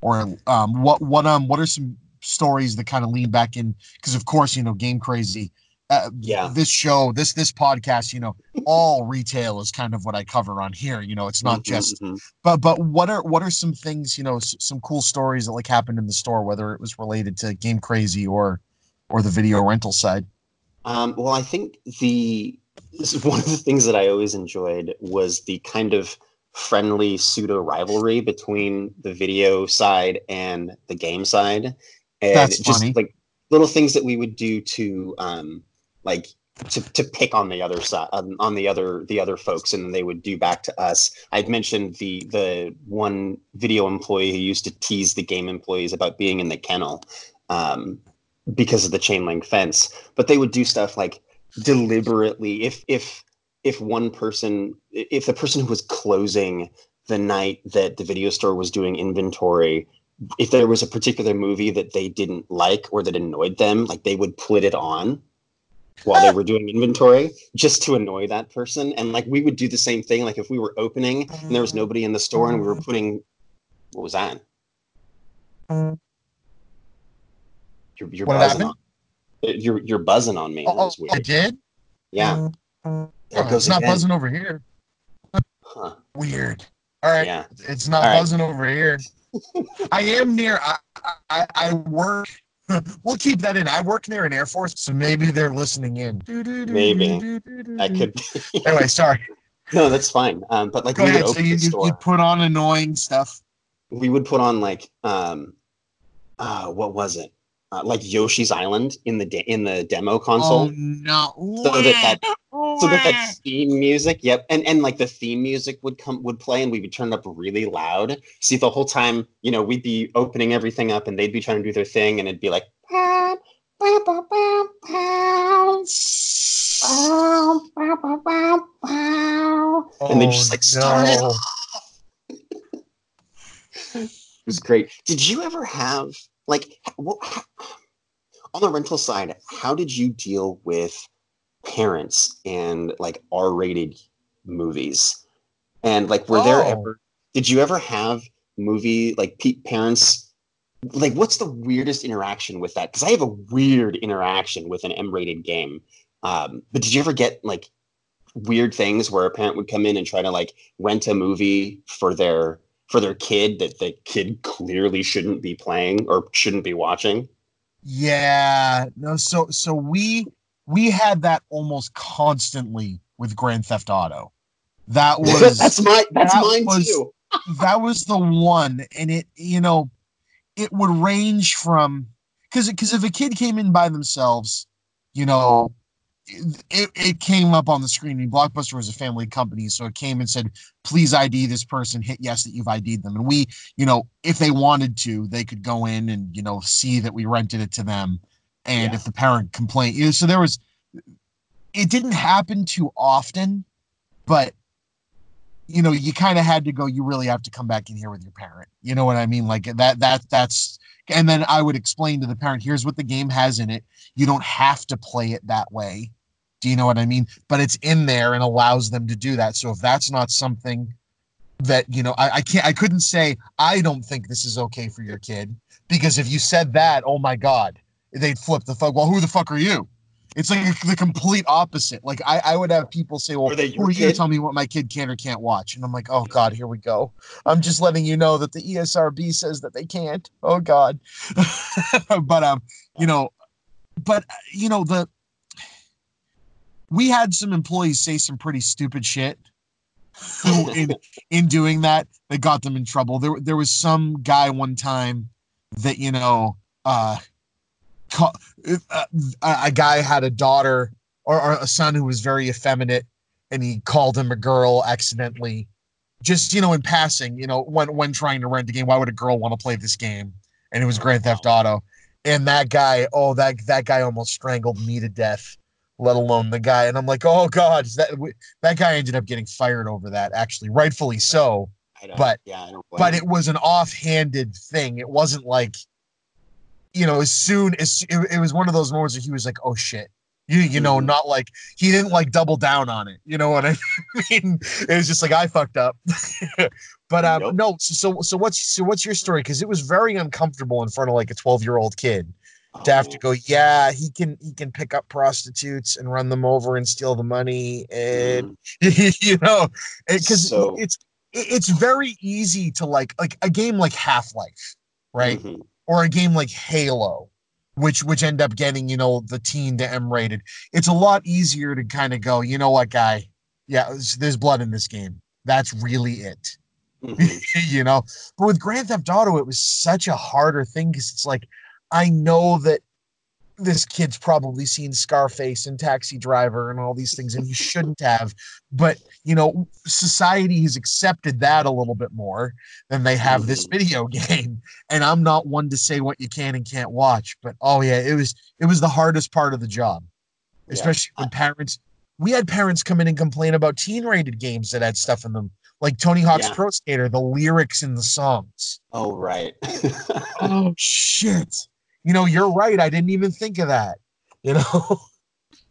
or um what what um what are some stories that kind of lean back in because of course you know game crazy uh, Yeah. this show this this podcast you know all retail is kind of what i cover on here you know it's not Mhm, just mhm. but but what are what are some things you know s- some cool stories that like happened in the store whether it was related to game crazy or or the video rental side Um, well, I think the this is one of the things that I always enjoyed was the kind of friendly pseudo rivalry between the video side and the game side. And That's just funny. like little things that we would do to um, like to, to pick on the other side um, on the other the other folks and they would do back to us i'd mentioned the the one video employee who used to tease the game employees about being in the kennel um, because of the chain link fence but they would do stuff like deliberately if if if one person if the person who was closing the night that the video store was doing inventory if there was a particular movie that they didn't like or that annoyed them like they would put it on while they were doing inventory just to annoy that person and like we would do the same thing like if we were opening and there was mm. nobody in the store and we were mm. putting what was that you're, you're What buzzing happened? on uh, you're you're buzzing on me. Oh, I did. Yeah. Mm-hmm. Oh, it goes it's not again. buzzing over here. Huh. Weird. All right. Yeah. It's not right. buzzing over here. I am near. I, I I work. We'll keep that in. I work near an Air Force, so maybe they're listening in. Maybe. I could. Anyway, sorry. no, that's fine. Um, but like Go we would ahead. So open you, the you, store. you put on annoying stuff. we would put on like um, uh, what was it? Uh, like Yoshi's Island in the de- in the demo console. Oh no! So that that so that that theme music yep and and like the theme music would come would play and we would turn it up really loud. See the whole time you know we'd be opening everything up and they'd be trying to do their thing and it'd be like and they just like start it it was great. Did you ever have like what, on the rental side how did you deal with parents and like r-rated movies? And like were there Oh. ever did you ever have movie like parents like what's the weirdest interaction with that? Because i have a weird interaction with an m-rated game. Um, but did you ever get like weird things where a parent would come in and try to like rent a movie for their for their kid that the kid clearly shouldn't be playing or shouldn't be watching Yeah, no. So so we we had that almost constantly with Grand Theft Auto. That was that's my that's that mine was- too that was the one, and it you know it would range from because because if a kid came in by themselves, you know. It, it came up on the screen. Blockbuster was a family company, so it came and said, "Please ID this person." Hit yes that you've ID'd them, and we, you know, if they wanted to, they could go in and you know see that we rented it to them, and Yeah. if the parent complained, you know, so there was. It didn't happen too often, but you know, you kind of had to go. You really have to come back in here with your parent. You know what I mean? Like that. That that's. And then I would explain to the parent, here's what the game has in it. You don't have to play it that way. Do you know what I mean? But it's in there and allows them to do that. So if that's not something that you know, I, I can't. I couldn't say I don't think this is okay for your kid because if you said that, oh my god, they'd flip the fuck. Well, who the fuck are you? It's like the complete opposite. Like I, I would have people say, "Well, Are who are you to tell me what my kid can or can't watch?" And I'm like, "Oh God, here we go." I'm just letting you know that the ESRB says that they can't. Oh God, but um, you know, but uh, you know the we had some employees say some pretty stupid shit who in in doing that that got them in trouble. There there was some guy one time that you know uh, uh, a, a guy had a daughter or, or a son who was very effeminate and he called him a girl accidentally. Just you know in passing you know when when trying to rent a game why would a girl want to play this game? And it was grand theft auto. And that guy oh that that guy almost strangled me to death let alone the guy. And i'm like oh god that that guy ended up getting fired over that actually rightfully so. But- yeah I don't blame but it was an offhanded thing. It wasn't like you know as soon as it, it was one of those moments where he was like oh shit. You you know Mhm. not like he didn't like double down on it. You know what i mean? It was just like i fucked up. But um Nope. no so so, so what's so what's your story? Because it was very uncomfortable in front of like a 12 year old kid to have to Oh, go yeah he can he can pick up prostitutes and run them over and steal the money and mm, you know because So- it's it's very easy to like like a game like half-life right? Mhm. or a game like halo which which end up getting you know the teen to m rated it's a lot easier to kind of go you know what guy? Yeah there's, blood in this game. That's really it. Mhm. you know? But with grand theft auto it was such a harder thing because it's like i know that this kid's probably seen Scarface and Taxi Driver and all these things, and he shouldn't have. But you know, society has accepted that a little bit more than they have this Mhm. video game. And I'm not one to say what you can and can't watch, but oh yeah, it was it was the hardest part of the job, Yeah. especially when parents. We had parents come in and complain about teen-rated games that had stuff in them, like Tony Hawk's Yeah. Pro Skater, the lyrics in the songs. Oh right. Oh shit! You know, you're right. I didn't even think of that. You know.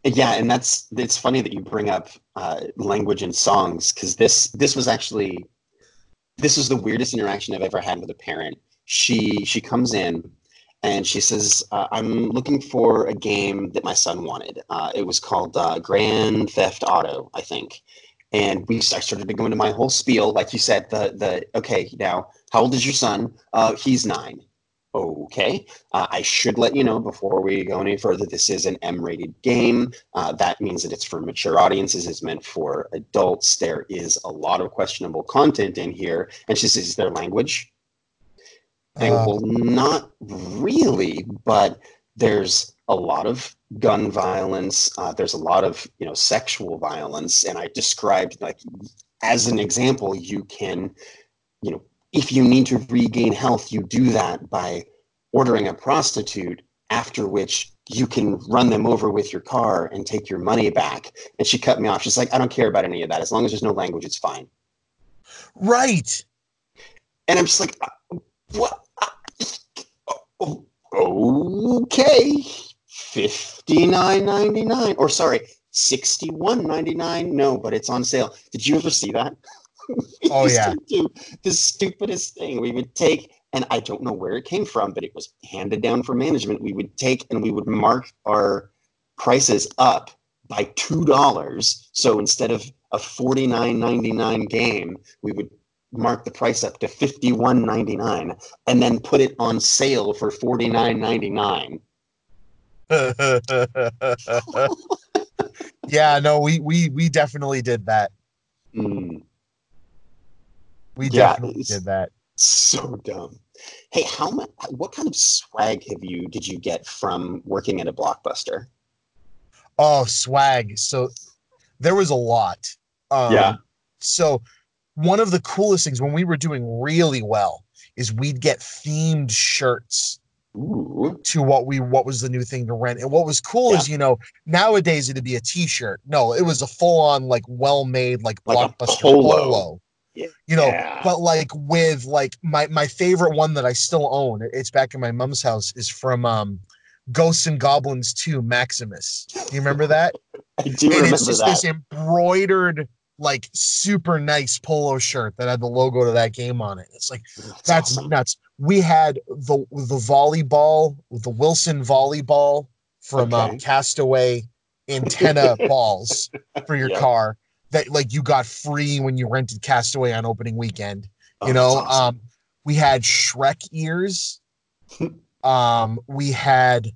yeah, and that's it's funny that you bring up uh, language and songs because this this was actually this was the weirdest interaction I've ever had with a parent. She she comes in and she says, uh, "I'm looking for a game that my son wanted. Uh, it was called uh, Grand Theft Auto, I think." And we I started to go into my whole spiel, like you said. The the okay now, how old is your son? Uh, he's nine. Okay, uh, I should let you know before we go any further. This is an M-rated game. Uh, that means that it's for mature audiences. It's meant for adults. There is a lot of questionable content in here. And she says, "Is there language?" And Uh, well, not really, but there's a lot of gun violence. Uh, there's a lot of you know sexual violence, and I described like as an example, you can, you know, if you need to regain health, you do that by ordering a prostitute. After which you can run them over with your car and take your money back. And she cut me off. She's like, I don't care about any of that. As long as there's no language, it's fine. right. And I'm just like, uh, what? Uh, Okay, fifty nine ninety nine, or sorry, sixty one ninety nine. No, but it's on sale. Did you ever see that? We Oh, used yeah. to do the stupidest thing. We would take, and I don't know where it came from, but it was handed down from management. We would take and we would mark our prices up by two dollars. So instead of a forty nine ninety nine game, we would mark the price up to fifty one ninety nine, and then put it on sale for forty nine ninety nine. yeah, no, we we we definitely did that. Mm, We Yeah, definitely did that. so dumb. Hey, how much? What kind of swag have you did you get from working at a blockbuster? Oh, swag. So there was a lot. Um, Yeah. So one of the coolest things when we were doing really well is we'd get themed shirts Ooh, to what we what was the new thing to rent. And what was cool is, you know, nowadays it'd be a t-shirt. No, it was a full-on like well-made like Like blockbuster polo. polo. You know, Yeah. but like with like my my favorite one that I still own, it's back in my mom's house, is from um Ghosts and Goblins 2 Maximus. Do you remember that? I do and remember it's just that. this embroidered like super nice polo shirt that had the logo to that game on it. It's like that's awesome. nuts. We had the the volleyball, the Wilson volleyball from um, Castaway antenna balls for your Yeah. car that like you got free when you rented Castaway on opening weekend. Oh, you that's know, awesome. um, we had Shrek ears. um, we had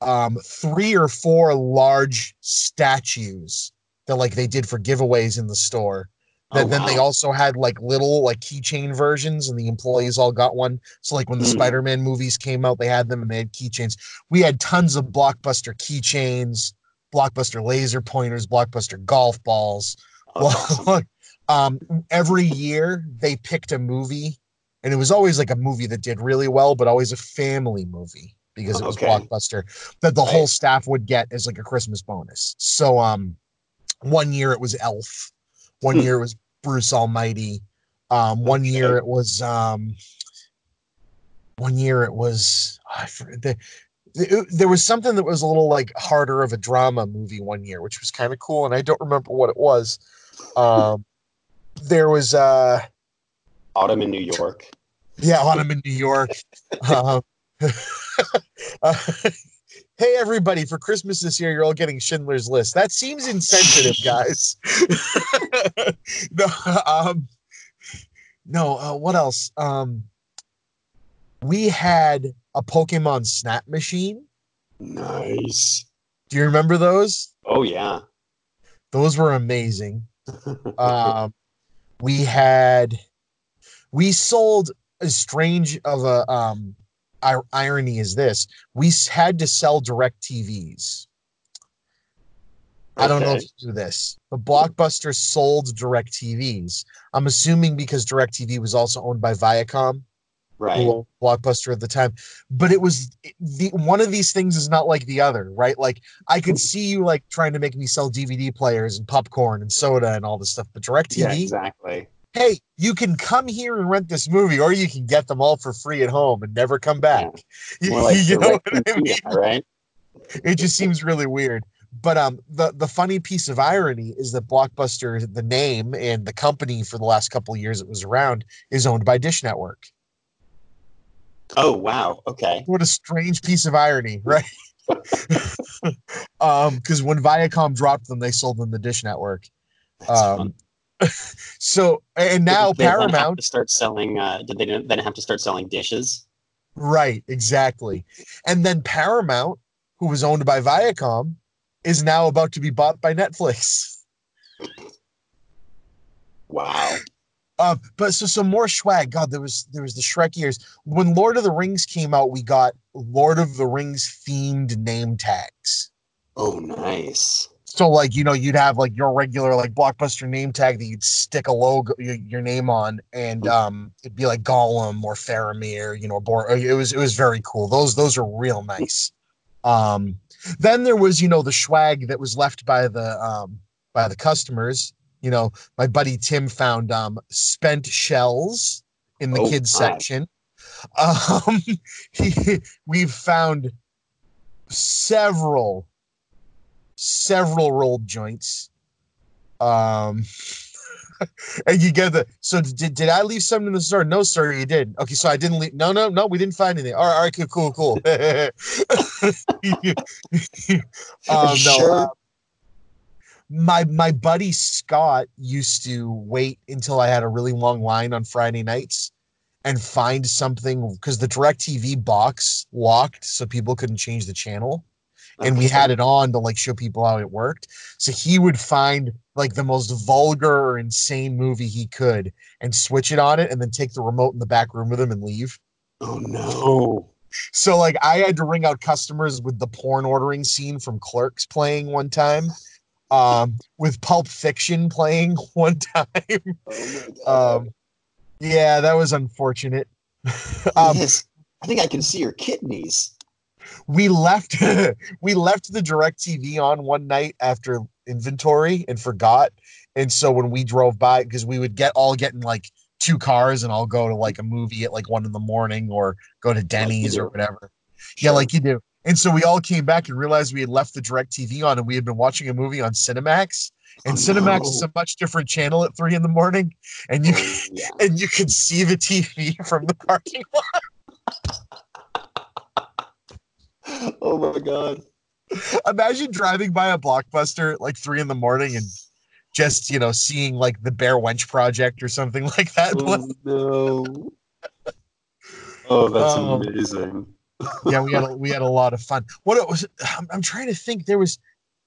um three or four large statues that like they did for giveaways in the store. That Oh, then they also had like little like keychain versions, and the employees all got one. So like when the Hmm. Spider-Man movies came out, they had them and they had keychains. We had tons of blockbuster keychains, blockbuster laser pointers, blockbuster golf balls. Oh. Well, um, every year they picked a movie, and it was always like a movie that did really well, but always a family movie because it was Okay. blockbuster that the whole staff would get as like a Christmas bonus. So, um, one year it was Elf, one Hmm. year it was Bruce Almighty, um, one year it was um, one year it was I forget the. There was something that was a little like harder of a drama movie one year, which was kind of cool, and I don't remember what it was. Um, there was uh, Autumn in New York. yeah, Autumn in New York. Um, uh, hey, everybody! For Christmas this year, you're all getting Schindler's List. That seems insensitive, guys. no, um, no. Uh, what else? Um, we had a Pokemon Snap machine. Nice. Do you remember those? Oh yeah. Those were amazing. Um, we had we sold as strange of a um ir- irony is this: we had to sell DirecTVs. I don't know if you do this, but Blockbuster sold direct TVs. I'm assuming because DirecTV was also owned by Viacom, Right. Blockbuster at the time. But it was the one of these things is not like the other, right? Like I could see you like trying to make me sell DVD players and popcorn and soda and all this stuff, but direct Yeah, TV, exactly. hey, you can come here and rent this movie, or you can get them all for free at home and never come back. More like you know what I mean? media, right? It just seems really weird. But um, the the funny piece of irony is that Blockbuster, the name and the company for the last couple of years it was around, is owned by Dish Network. Oh wow. Okay. What a strange piece of irony, right? um, because when Viacom dropped them, they sold them the Dish Network. That's fun. Um, so and now they Paramount to start selling. Uh, did they then have to start selling dishes? Right, exactly. And then Paramount, who was owned by Viacom, is now about to be bought by Netflix. Wow. Um, but so some more swag. God, there was there was the Shrek years. When Lord of the Rings came out, we got Lord of the Rings themed name tags. Oh, nice. So like you know you'd have like your regular like blockbuster name tag that you'd stick a logo your, your name on and um it'd be like Gollum or Faramir you know Bor- it was it was very cool those those are real nice um then there was you know the swag that was left by the um by the customers you know my buddy Tim found um spent shells in the Oh, kids my. section um he, we've found several several rolled joints. Um, and you get the so did, did I leave something in the store? No, sir, you didn't. Okay, so I didn't leave. No, no, no, we didn't find anything. All right, all right, cool, cool, cool. um, no, Sure. My my buddy Scott used to wait until I had a really long line on Friday nights and find something because the DirecTV box locked, so people couldn't change the channel and we had it on to like show people how it worked. So he would find like the most vulgar or insane movie he could and switch it on it and then take the remote in the back room with him and leave. Oh no. So like I had to ring out customers with the porn ordering scene from Clerks playing one time. Um, with Pulp Fiction playing one time. Oh. Um, yeah, that was unfortunate. um, yes. I think I can see your kidneys. we left we left the DirecTV on one night after inventory and forgot and so when we drove by because we would get all getting like two cars and i'll go to like a movie at like one in the morning or go to denny's or do. whatever yeah like you do and so we all came back and realized we had left the DirecTV on and we had been watching a movie on cinemax and Oh, cinemax no. is a much different channel at three in the morning and you Oh, yeah. and you could see the tv from the parking lot Oh my god. imagine driving by a blockbuster at like three in the morning and just you know seeing like the Bare Wench Project or something like that. Oh no. Oh, that's Um, amazing. Yeah, we had a, we had a lot of fun. What it was, I'm, I'm trying to think. There was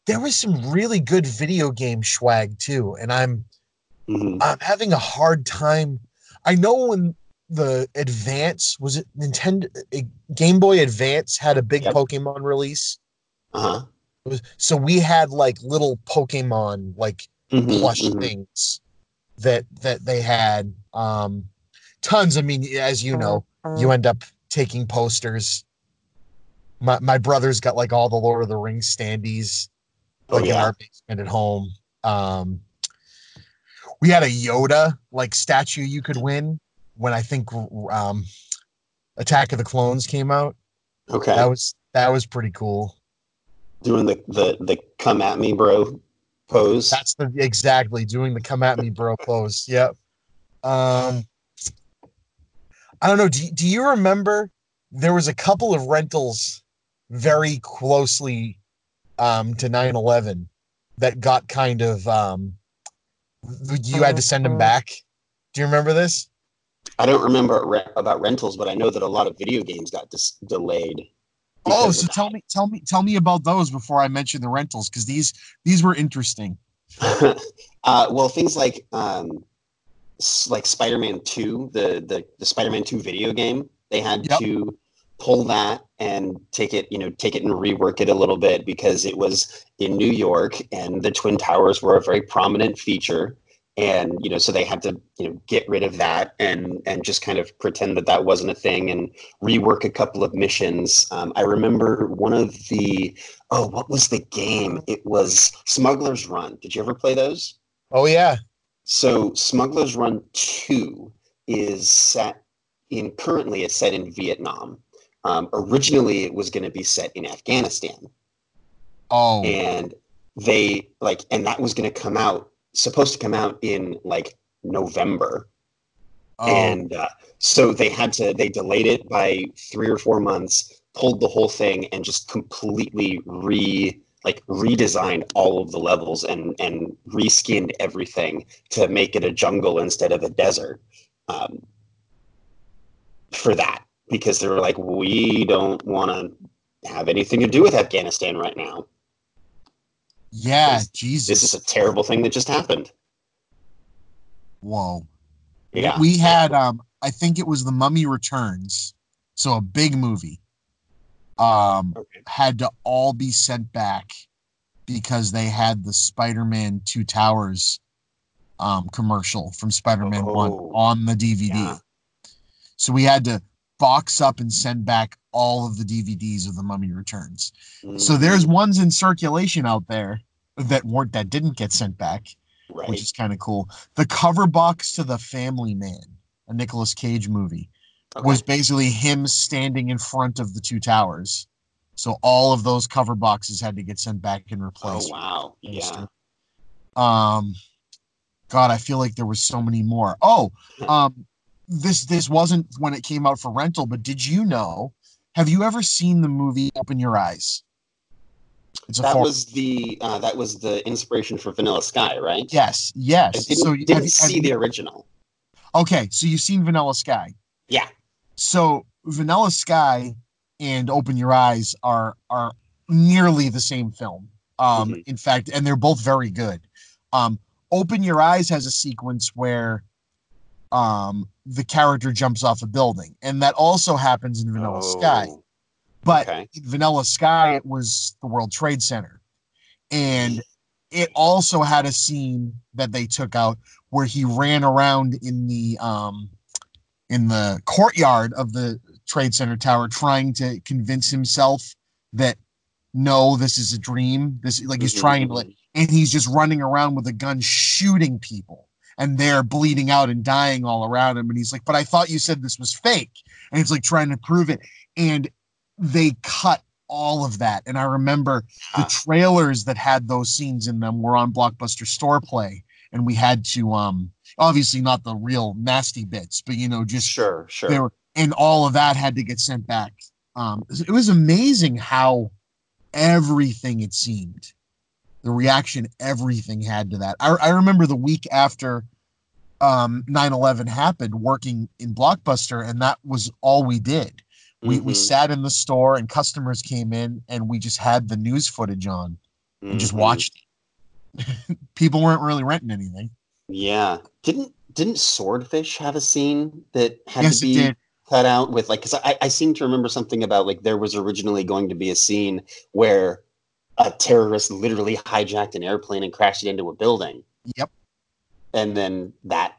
there was some really good video game swag too, and I'm Mhm. I'm having a hard time. I know when the Advance was it Nintendo uh, Game Boy Advance had a big Yep. Pokemon release. Uh-huh. So we had like little Pokemon like Mhm, plush mhm. things that that they had um tons i mean as you know you end up taking posters my my brother's got like all the lord of the rings standees Oh, like in our basement at home um we had a yoda like statue you could win when i think um attack of the clones came out Okay. that was that was pretty cool Doing the, the the come at me, bro pose. That's the exactly doing the come at me bro pose. Yep. Um I don't know. Do, do you remember there was a couple of rentals very closely um to 9-11 that got kind of um you had to send them back. Do you remember this? I don't remember re- about rentals, but I know that a lot of video games got dis- delayed. Oh, so tell me tell me tell me about those before I mention the rentals because these these were interesting. uh, well, things like um, s- like Spider-Man Two, the the, the Spider-Man Two video game, they had Yep. to pull that and take it, you know, take it and rework it a little bit because it was in New York and the Twin Towers were a very prominent feature. And, you know, so they had to, you know, get rid of that and, and just kind of pretend that that wasn't a thing and rework a couple of missions. Um, I remember one of the, oh, what was the game? It was Smuggler's Run. Did you ever play those? Oh, yeah. So Smuggler's Run 2 is set in currently it's set in Vietnam. Um, originally, it was going to be set in Afghanistan. Oh, and they like, and that was going to come out, supposed to come out in like November. oh. And uh, so they had to, they delayed it by three or four months, pulled the whole thing, and just completely re, like redesigned all of the levels and and reskinned everything to make it a jungle instead of a desert. Um, for that, because they were like, we don't want to have anything to do with Afghanistan right now. yeah, this- Jesus. This is a terrible thing that just happened. Whoa. Yeah. We had um I think it was The Mummy Returns. So a big movie. Um Okay. had to all be sent back because they had the Spider-Man Two Towers um commercial from Spider-Man 1 Oh. on the DVD. Yeah. So we had to box up and send back all of the DVDs of The Mummy Returns. So there's ones in circulation out there that weren't that didn't get sent back right. which is kind of cool. The cover box to The Family Man, a Nicolas Cage movie, Okay. was basically him standing in front of the two towers. So all of those cover boxes had to get sent back and oh replaced. wow. Yeah. Um, God, I feel like there was so many more. Oh, um, this this wasn't when it came out for rental, but did you know? Have you ever seen the movie Open Your Eyes? It's a That horror- was the uh, that was the inspiration for Vanilla Sky, right? yes, I yes. didn't, so you- didn't have you- have see the original. Okay, so you've seen Vanilla Sky. Yeah. So Vanilla Sky and Open Your Eyes are are nearly the same film. Um, Mhm. in fact, and they're both very good. Um, Open Your Eyes has a sequence where um the character jumps off a building, and that also happens in Vanilla Sky. Oh, But okay. Vanilla Sky, it was the World Trade Center. And it also had a scene that they took out where he ran around in the um in the courtyard of the Trade Center Tower trying to convince himself that no, this is a dream. This like he's Mhm, trying to like and he's just running around with a gun shooting people and they're bleeding out and dying all around him and he's like but i thought you said this was fake. And he's like trying to prove it and they cut all of that and i remember the trailers that had those scenes in them were on blockbuster store play and we had to um obviously not the real nasty bits but you know just Sure, sure. they were and all of that had to get sent back. Um it was amazing how everything it seemed the reaction everything had to that. I, I remember the week after um 9-11 happened working in blockbuster and that was all we did. We, we Mhm, sat in the store and customers came in and we just had the news footage on and just mhm. watched it. People weren't really renting anything Yeah. Didn't didn't Swordfish have a scene that had yes to be cut out with like because I, I seem to remember something about like there was originally going to be a scene where a terrorist literally hijacked an airplane and crashed it into a building yep and then that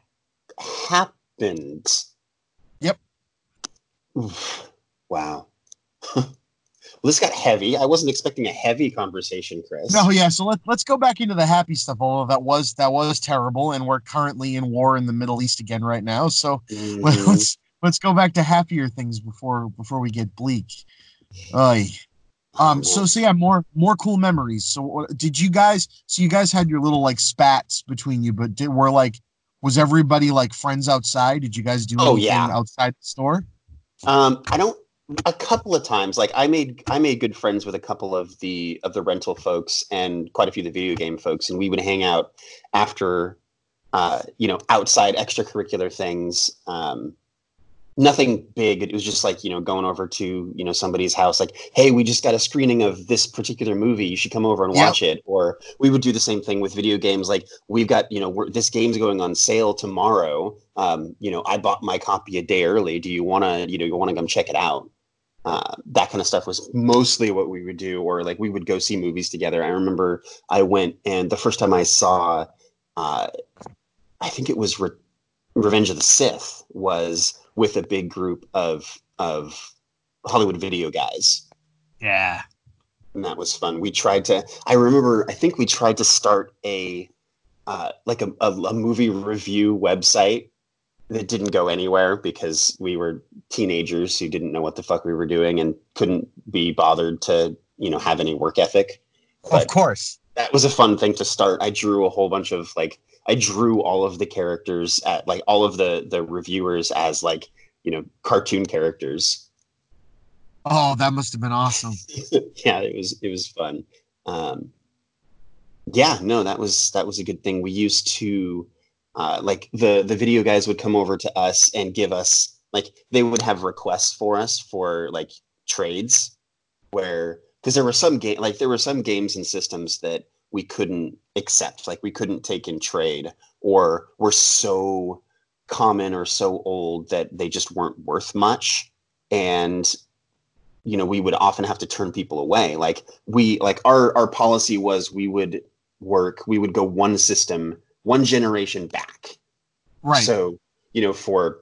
happened Yep. Oof. wow well this got heavy i wasn't expecting a heavy conversation chris No, yeah. So let's let's go back into the happy stuff. Although that was that was terrible, and we're currently in war in the Middle East again right now. So Mhm. let's let's go back to happier things before before we get bleak. Oy. Um. So so yeah, more more cool memories. So did you guys? So you guys had your little like spats between you, but did were like was everybody like friends outside? Did you guys do Oh, anything yeah. outside the store? Um, I don't. A couple of times, like I made, I made good friends with a couple of the of the rental folks and quite a few of the video game folks, and we would hang out after, uh, you know, outside extracurricular things. Um, nothing big. It was just like you know going over to you know somebody's house, like, hey, we just got a screening of this particular movie. You should come over and watch it. Or we would do the same thing with video games. Like we've got you know we're, this game's going on sale tomorrow. Um, you know, I bought my copy a day early. Do you want to you know you want to come check it out? Uh, that kind of stuff was mostly what we would do, or like we would go see movies together. I remember I went and the first time I saw, uh, I think it was Re- Revenge of the Sith was with a big group of of Hollywood video guys. Yeah, and that was fun. We tried to. I remember. I think we tried to start a uh, like a, a, a movie review website that didn't go anywhere because we were teenagers who didn't know what the fuck we were doing and couldn't be bothered to you know have any work ethic. But of course. that was a fun thing to start. I drew a whole bunch of like i drew all of the characters at like all of the the reviewers as like you know cartoon characters. Oh that must have been awesome. Yeah it was it was fun. Um yeah no that was that was a good thing. We used to uh, like the the video guys would come over to us and give us like they would have requests for us for like trades where because there were some game like there were some games and systems that we couldn't accept like we couldn't take in trade or were so common or so old that they just weren't worth much. And you know we would often have to turn people away. Like we like our our policy was we would work we would go one system one generation back. Right. So, you know, for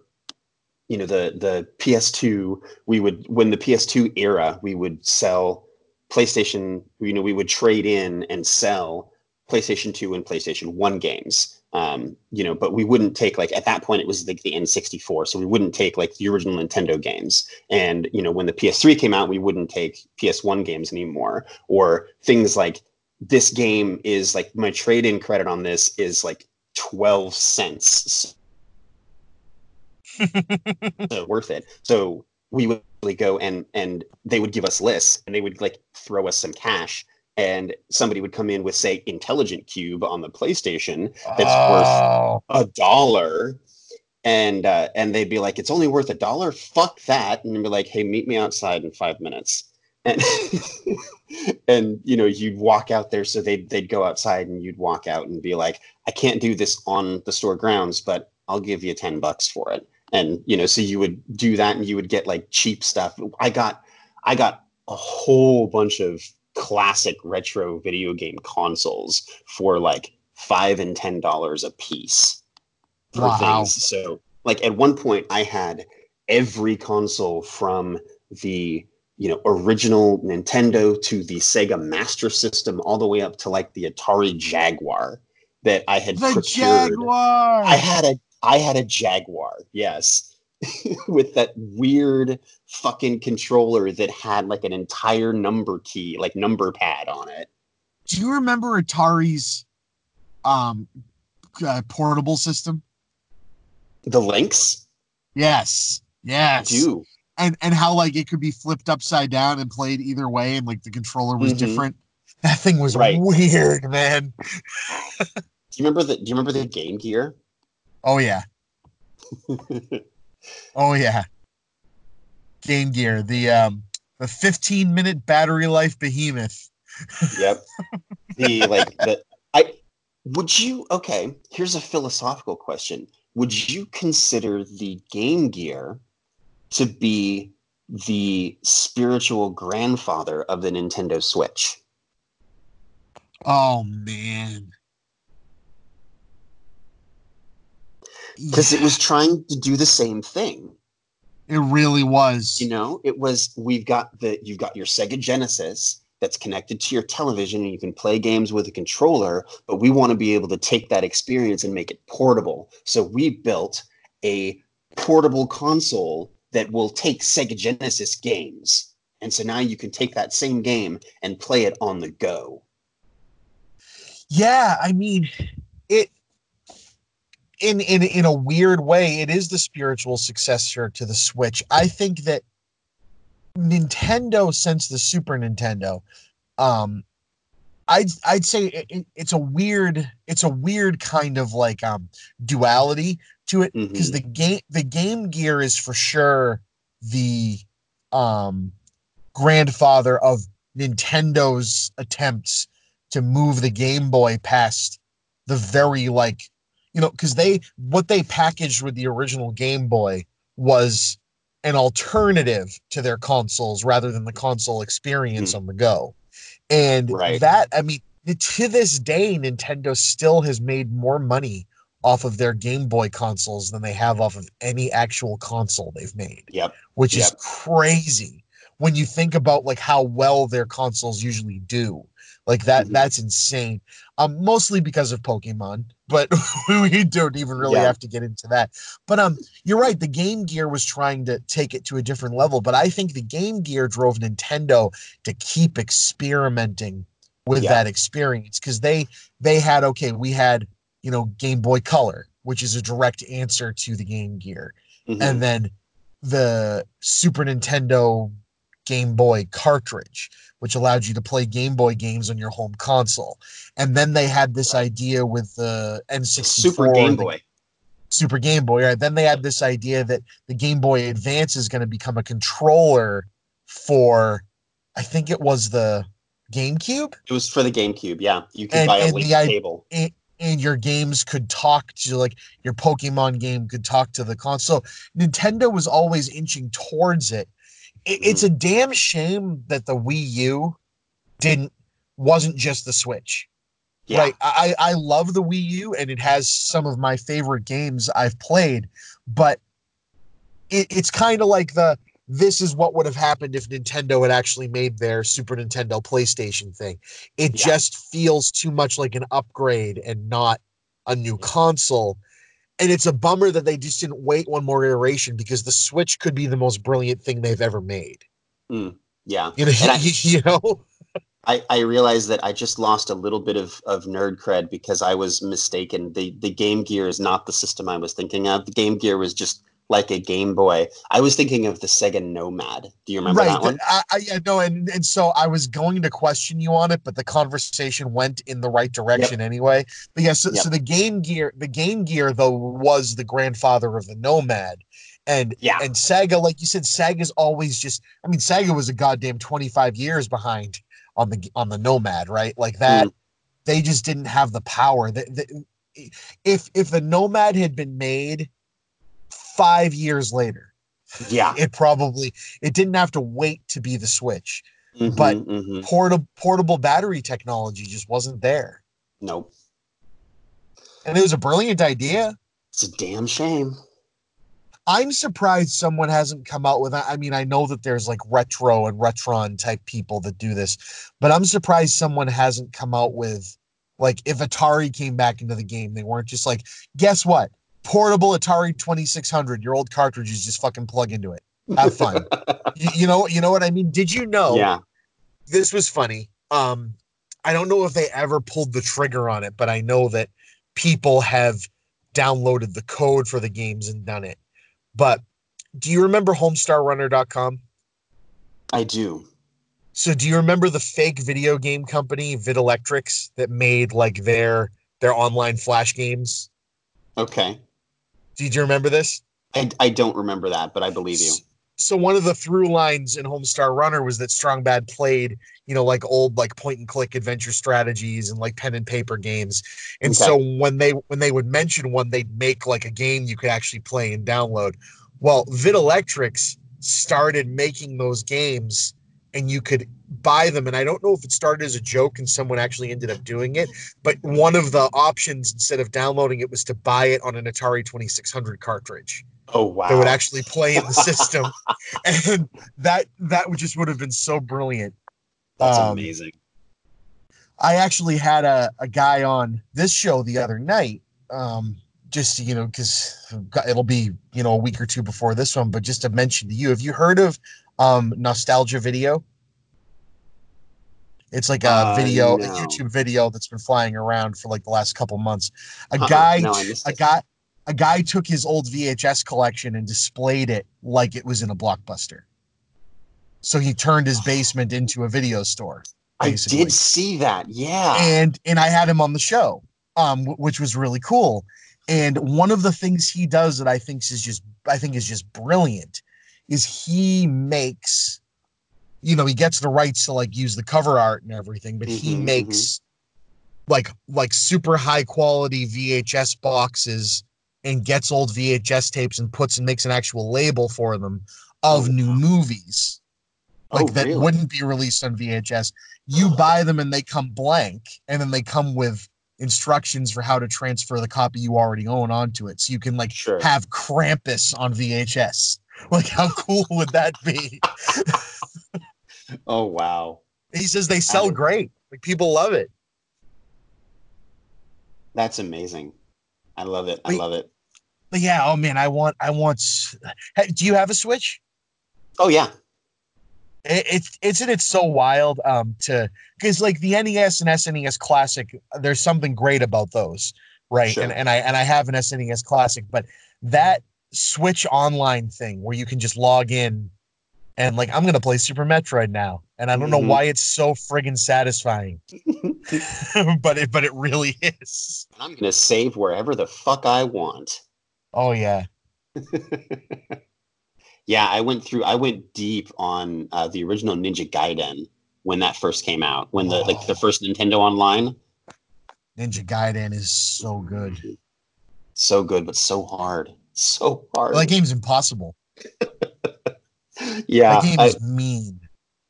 you know the the PS2, we would when the PS2 era, we would sell PlayStation, you know, we would trade in and sell PlayStation 2 and PlayStation 1 games. Um, you know, but we wouldn't take like at that point it was like the N64, so we wouldn't take like the original Nintendo games. And you know, when the PS3 came out, we wouldn't take PS1 games anymore, or things like this game is like my trade in credit on this is like 12 cents. so worth it. So we would really go and and they would give us lists and they would like throw us some cash and somebody would come in with say Intelligent Qube on the PlayStation that's oh. worth a dollar and uh, and they'd be like it's only worth a dollar fuck that and be like hey meet me outside in 5 minutes and and you know you'd walk out there so they'd they'd go outside and you'd walk out and be like i can't do this on the store grounds but i'll give you 10 bucks for it and you know so you would do that and you would get like cheap stuff i got i got a whole bunch of classic retro video game consoles for like five and ten dollars a piece wow. Things. so like at one point i had every console from the you know original Nintendo to the Sega Master System, all the way up to like the Atari Jaguar that I had the procured. Jaguar. I had a I had a Jaguar, yes, with that weird fucking controller that had like an entire number key, like number pad on it. Do you remember Atari's um uh, portable system? The Lynx. Yes. Yes. I do and and how like it could be flipped upside down and played either way and like the controller was mm-hmm. different. That thing was right. weird man. Do you remember the do you remember the game gear? Oh yeah. Oh yeah. Game gear the um the 15 minute battery life behemoth. Yep. The like the i would you okay here's a philosophical question. Would you consider the game gear to be the spiritual grandfather of the Nintendo Switch. Oh man. Because yeah. it was trying to do the same thing. It really was. You know, it was we've got the you've got your Sega Genesis that's connected to your television and you can play games with a controller, but we want to be able to take that experience and make it portable. So we built a portable console that will take Sega Genesis games. And so now you can take that same game and play it on the go. Yeah, I mean, it in in in a weird way, it is the spiritual successor to the Switch. I think that Nintendo since the Super Nintendo, um, I'd I'd say it, it's a weird it's a weird kind of like um duality to it because mm-hmm. the game the Game Gear is for sure the um grandfather of Nintendo's attempts to move the Game Boy past the very like you know because they what they packaged with the original Game Boy was an alternative to their consoles rather than the console experience Hmm. on the go. And Right. that, I mean, to this day, Nintendo still has made more money off of their Game Boy consoles than they have off of any actual console they've made, Yep. which is crazy when you think about like how well their consoles usually do. Like that, Mhm. that's insane. Um, mostly because of Pokemon, but we don't even really Yeah. have to get into that. But um, you're right. The Game Gear was trying to take it to a different level, but I think the Game Gear drove Nintendo to keep experimenting with Yeah. that experience because they they had okay, we had you know Game Boy Color, which is a direct answer to the Game Gear, Mhm. and then the Super Nintendo Game Boy cartridge, which allowed you to play Game Boy games on your home console. And then they had this idea with the N64 Super Game Boy. Super Game Boy, right? Then they had this idea that the Game Boy Advance is going to become a controller for, I think it was the GameCube, It was for the GameCube. Yeah, you could And- buy a link the i- cable. And your games could talk to like your Pokemon game could talk to the console. Nintendo was always inching towards it. it it's Mm-hmm. a damn shame that the Wii U didn't wasn't just the Switch. Yeah. Right. I, I love the Wii U and it has some of my favorite games I've played, but it, it's kind of like the this is what would have happened if Nintendo had actually made their Super Nintendo PlayStation thing. It Yeah. just feels too much like an upgrade and not a new mm-hmm. console. And it's a bummer that they just didn't wait one more iteration because the Switch could be the most brilliant thing they've ever made. Mm, yeah. You know, I- you know. I, I realized that I just lost a little bit of, of nerd cred because I was mistaken. The the Game Gear is not the system I was thinking of. The Game Gear was just like a Game Boy. I was thinking of the Sega Nomad. Do you remember that one? I, I yeah, no, and and so I was going to question you on it, but the conversation went in the right direction anyway. But yeah, so, Yep. so the Game Gear, the Game Gear though was the grandfather of the Nomad, and Yeah. and Sega, like you said, Sega's always just. I mean, Sega was a goddamn twenty five years behind on the on the Nomad, right? Like that. Hmm. They just didn't have the power. That if if the Nomad had been made five years later, Yeah. it probably it didn't have to wait to be the switch Mhm, but- mhm. portable portable battery technology just wasn't there nope. and it was a brilliant idea It's a damn shame. i'm surprised someone hasn't come out with i mean i know that there's like retro and retron type people that do this but i'm surprised someone hasn't come out with like if atari came back into the game they weren't just like guess what portable atari 2600 your old cartridges just fucking plug into it have fun you, you know you know what i mean did you know Yeah. this was funny. Um, I don't know if they ever pulled the trigger on it, but I know that people have downloaded the code for the games and done it. But do you remember homestarrunner.com? I do. So do you remember the fake video game company Videlectrix that made like their their online flash games? Okay. Did you remember this? I, I don't remember that, but I believe you. So one of the through lines in Homestar Runner was that Strong Bad played, you know, like old like point and click adventure strategies and like pen and paper games. And Okay. so when they when they would mention one, they'd make like a game you could actually play and download. Well, Videlectrix started making those games and you could buy them. And I don't know if it started as a joke and someone actually ended up doing it, but one of the options instead of downloading it was to buy it on an Atari 2600 cartridge Oh wow. that would actually play in the system, and that that would just would have been so brilliant. That's um, amazing. I actually had a, a guy on this show the other night, um, just you know, because it'll be you know a week or two before this one, but just to mention to you, have you heard of um, Nostalgia Video? It's like a Uh, video, no. a YouTube video that's been flying around for like the last couple months. A Uh-uh. guy No, a guy a guy took his old VHS collection and displayed it like it was in a blockbuster. So he turned his basement into a video store. I basically. did see that. Yeah. And and I had him on the show, um, wh- which was really cool. And one of the things he does that I think is just I think is just brilliant is he makes, you know, he gets the rights to like use the cover art and everything, but he Mhm, makes like like super high quality VHS boxes and gets old VHS tapes and puts and makes an actual label for them of Oh, new wow. movies like Oh, that really? wouldn't be released on VHS. You buy them and they come blank, and then they come with instructions for how to transfer the copy you already own onto it. So you can like Sure. have Krampus on VHS. Like how cool would that be? Oh wow. He says they sell I- great. Like people love it. That's amazing. I love it. I love it. But yeah, oh man, I want I want Hey, do you have a Switch? Oh yeah. it, it's isn't it so wild um to because like the NES and SNES Classic, there's something great about those, right? Sure. And and I and I have an SNES Classic, but that Switch Online thing where you can just log in and like I'm gonna play Super Metroid now, and I don't know Mhm. why it's so friggin' satisfying, but it but it really is. I'm gonna save wherever the fuck I want. Oh yeah, yeah, I went through. I went deep on uh, the original Ninja Gaiden when that first came out. When the like the Oh. first Nintendo Online, Ninja Gaiden is so good. so good but so hard, so hard. That game's impossible. yeah, that game I- is mean.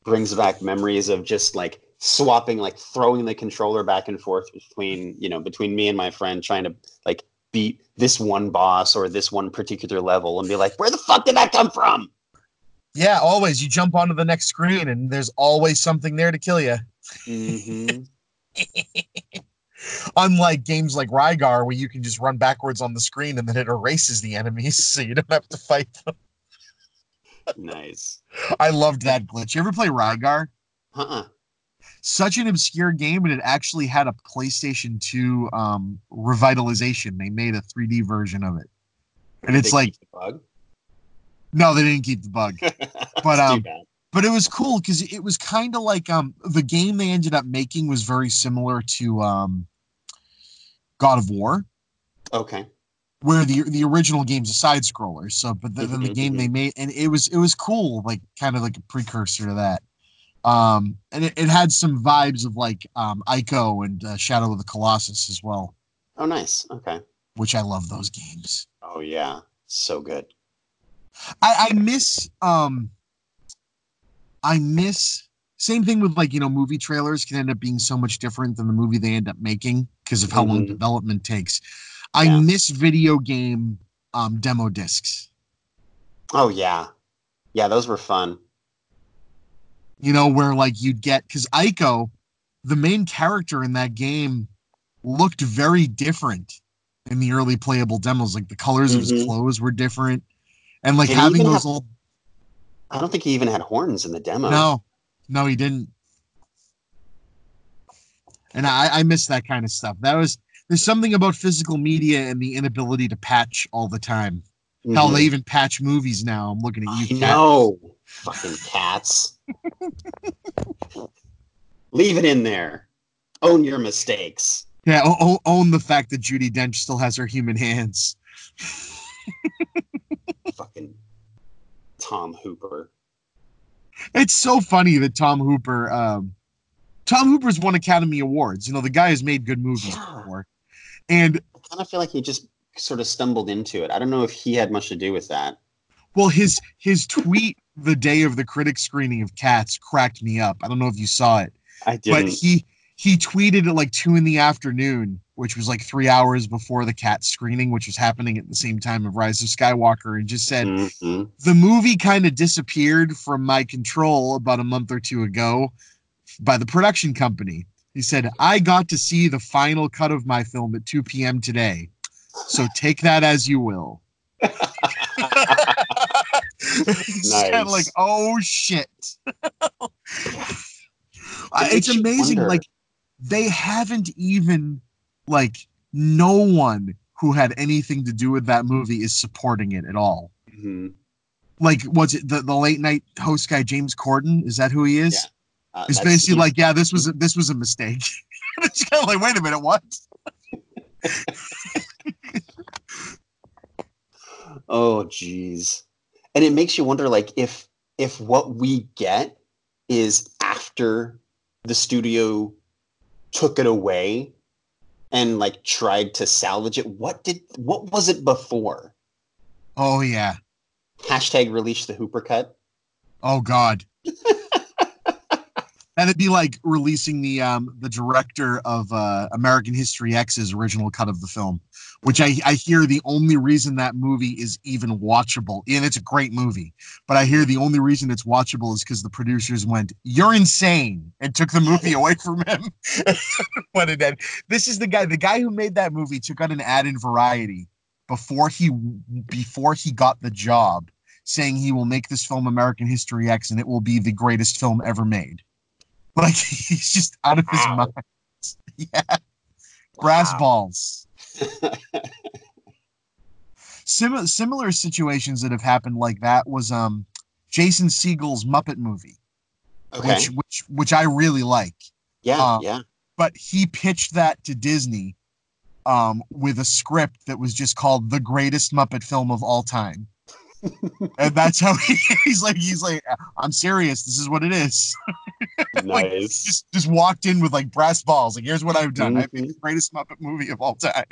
brings back memories of just like swapping, like throwing the controller back and forth between you know between me and my friend trying to like beat this one boss or this one particular level and be like, where the fuck did that come from? Yeah, always. You jump onto the next screen and there's always something there to kill you. hmm Unlike games like Rygar, where you can just run backwards on the screen and then it erases the enemies, so you don't have to fight them. nice. I loved that glitch. You ever play Rygar? Uh-uh. Such an obscure game, and it actually had a PlayStation 2 um, revitalization. They made a 3D version of it. And Did it's like, keep the bug. no, they didn't keep the bug. That's um, but it was cool because it was kind of like um the game they ended up making was very similar to um God of War, Okay. where the the original game's a side scroller. So, but the, then the Mhm, game they made, and it was it was cool, like kind of like a precursor to that. Um, and it, it had some vibes of like um Ico and uh, Shadow of the Colossus as well, Oh, nice. Okay. which I love those games. Oh yeah, so good. I, I miss um I miss same thing with like you know movie trailers can end up being so much different than the movie they end up making because of how long Mhm. development takes. I Yeah. miss video game um demo discs. Oh yeah, yeah. Those were fun. You know where like you'd get because Ico, the main character in that game, looked very different in the early playable demos. Like the colors of his Mhm. clothes were different, and like having those have- old I don't think he even had horns in the demo. No, no, he didn't. And I, I miss that kind of stuff. That was there's something about physical media and the inability to patch all the time. Hell, Mhm. they even patch movies now. I'm looking at you. Know. Fucking cats. Leave it in there. Own your mistakes. Yeah, o- own the fact that Judi Dench still has her human hands. Fucking Tom Hooper. It's so funny that Tom Hooper, um, Tom Hooper's won Academy Awards. You know, the guy has made good movies Yeah. before, and I kind of feel like he just sort of stumbled into it. I don't know if he had much to do with that. Well, his his tweet the day of the critic screening of Cats cracked me up. I don't know if you saw it, I but didn't. he he tweeted at like two in the afternoon, which was like three hours before the cat screening, which was happening at the same time of Rise of Skywalker, and just said Mhm. the movie kind of disappeared from my control about a month or two ago by the production company. He said, I got to see the final cut of my film at 2 p.m. today. So take that as you will. it's kind of like, oh shit. It's amazing. wonder. Like, they haven't even, like, no one who had anything to do with that movie is supporting it at all Mhm. like was it the, the late night host guy James Corden? Is that who he is? Uh, It's basically he's- like, yeah, this was a, this was a mistake. it's kind of like, wait a minute, what? Oh geez. And it makes you wonder like if if what we get is after the studio took it away and like tried to salvage it, what did what was it before? Oh yeah, Hashtag release the Hooper cut. Oh God. That'd be like releasing the um the director of uh American History X's original cut of the film, which I, I hear the only reason that movie is even watchable, and it's a great movie, but I hear the only reason it's watchable is because the producers went, You're insane, and took the movie away from him. what it did. This is the guy, the guy who made that movie took out an ad in Variety before he before he got the job, saying he will make this film American History X and it will be the greatest film ever made. Like he's just out of his Wow. mind. Yeah. Brass Wow. balls. Similar similar situations that have happened like that was um Jason Segel's Muppet movie, Okay. which which which I really like. yeah, uh, yeah. But he pitched that to Disney um with a script that was just called The Greatest Muppet Film of All Time. And that's how he, he's like he's like I'm serious, this is what it is. like, Nice. just just walked in with like brass balls. Like, here's what I've done. I've made the greatest Muppet movie of all time.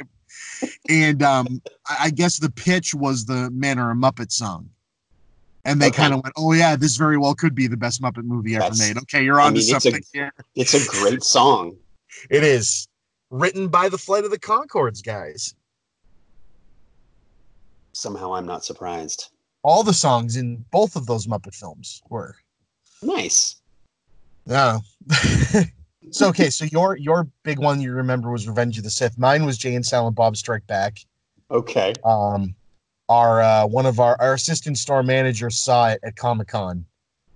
And um, I, I guess the pitch was the Man or a Muppet song. And they Okay. kind of went, "Oh yeah, this very well could be the best Muppet movie ever That's- made." Okay, you're I on to mean, it's a- something here. It's a great song. It is written by the Flight of the Conchords guys. Somehow I'm not surprised. All the songs in both of those Muppet films were. Nice. Yeah. so okay, so your your big one you remember was Revenge of the Sith. Mine was Jay and Silent Bob Strike Back. Okay. Um, our uh, one of our our assistant store managers saw it at Comic Con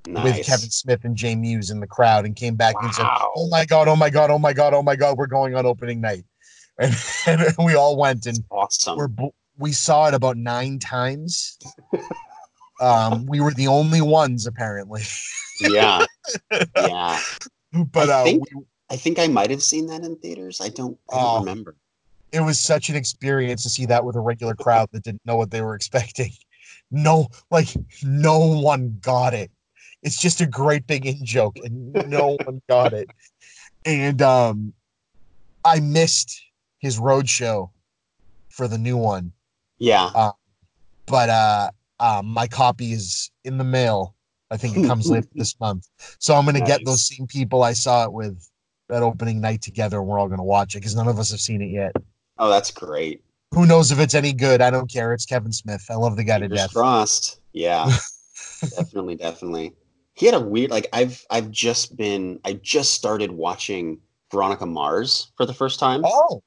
Nice. with Kevin Smith and Jay Mewes in the crowd and came back and said, "Oh my god, oh my god, oh my god, oh my god, we're going on opening night," and, and we all went and Awesome. we're bl- we saw it about nine times. Um, we were the only ones apparently, yeah. Yeah. but I uh, think- we, I think I might have seen that in theaters. I don't, I don't Oh. remember. it was such an experience to see that with a regular crowd that didn't know what they were expecting. No, like no one got it. It's just a great big in joke, and no one got it. And um, I missed his road show for the new one, Yeah. but uh, um, my copy is in the mail. I think it comes later this month, so I'm gonna get those same people I saw it with that opening night together. and We're all gonna watch it because none of us have seen it yet. Oh, that's great. Who knows if it's any good? I don't care. It's Kevin Smith. I love the guy to Fingers death. crossed. Yeah. definitely, definitely. He had a weird like I've I've just been I just started watching Veronica Mars for the first time. Oh,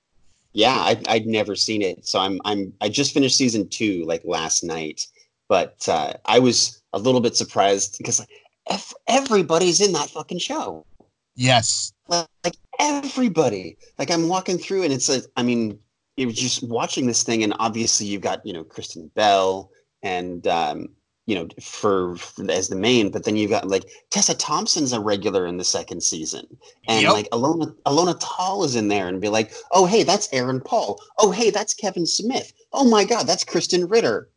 Yeah, I I'd never seen it. So I'm I'm I just finished season 2 like last night. But uh I was a little bit surprised because like ev- everybody's in that fucking show. yes. like, like everybody like i'm walking through and it's like i mean you're just watching this thing and obviously you've got you know kristen bell and um you know for, for as the main but then you've got like tessa thompson's a regular in the second season and Yep. like alona alona tal is in there and be like oh hey that's aaron paul oh hey that's kevin smith oh my god that's krysten ritter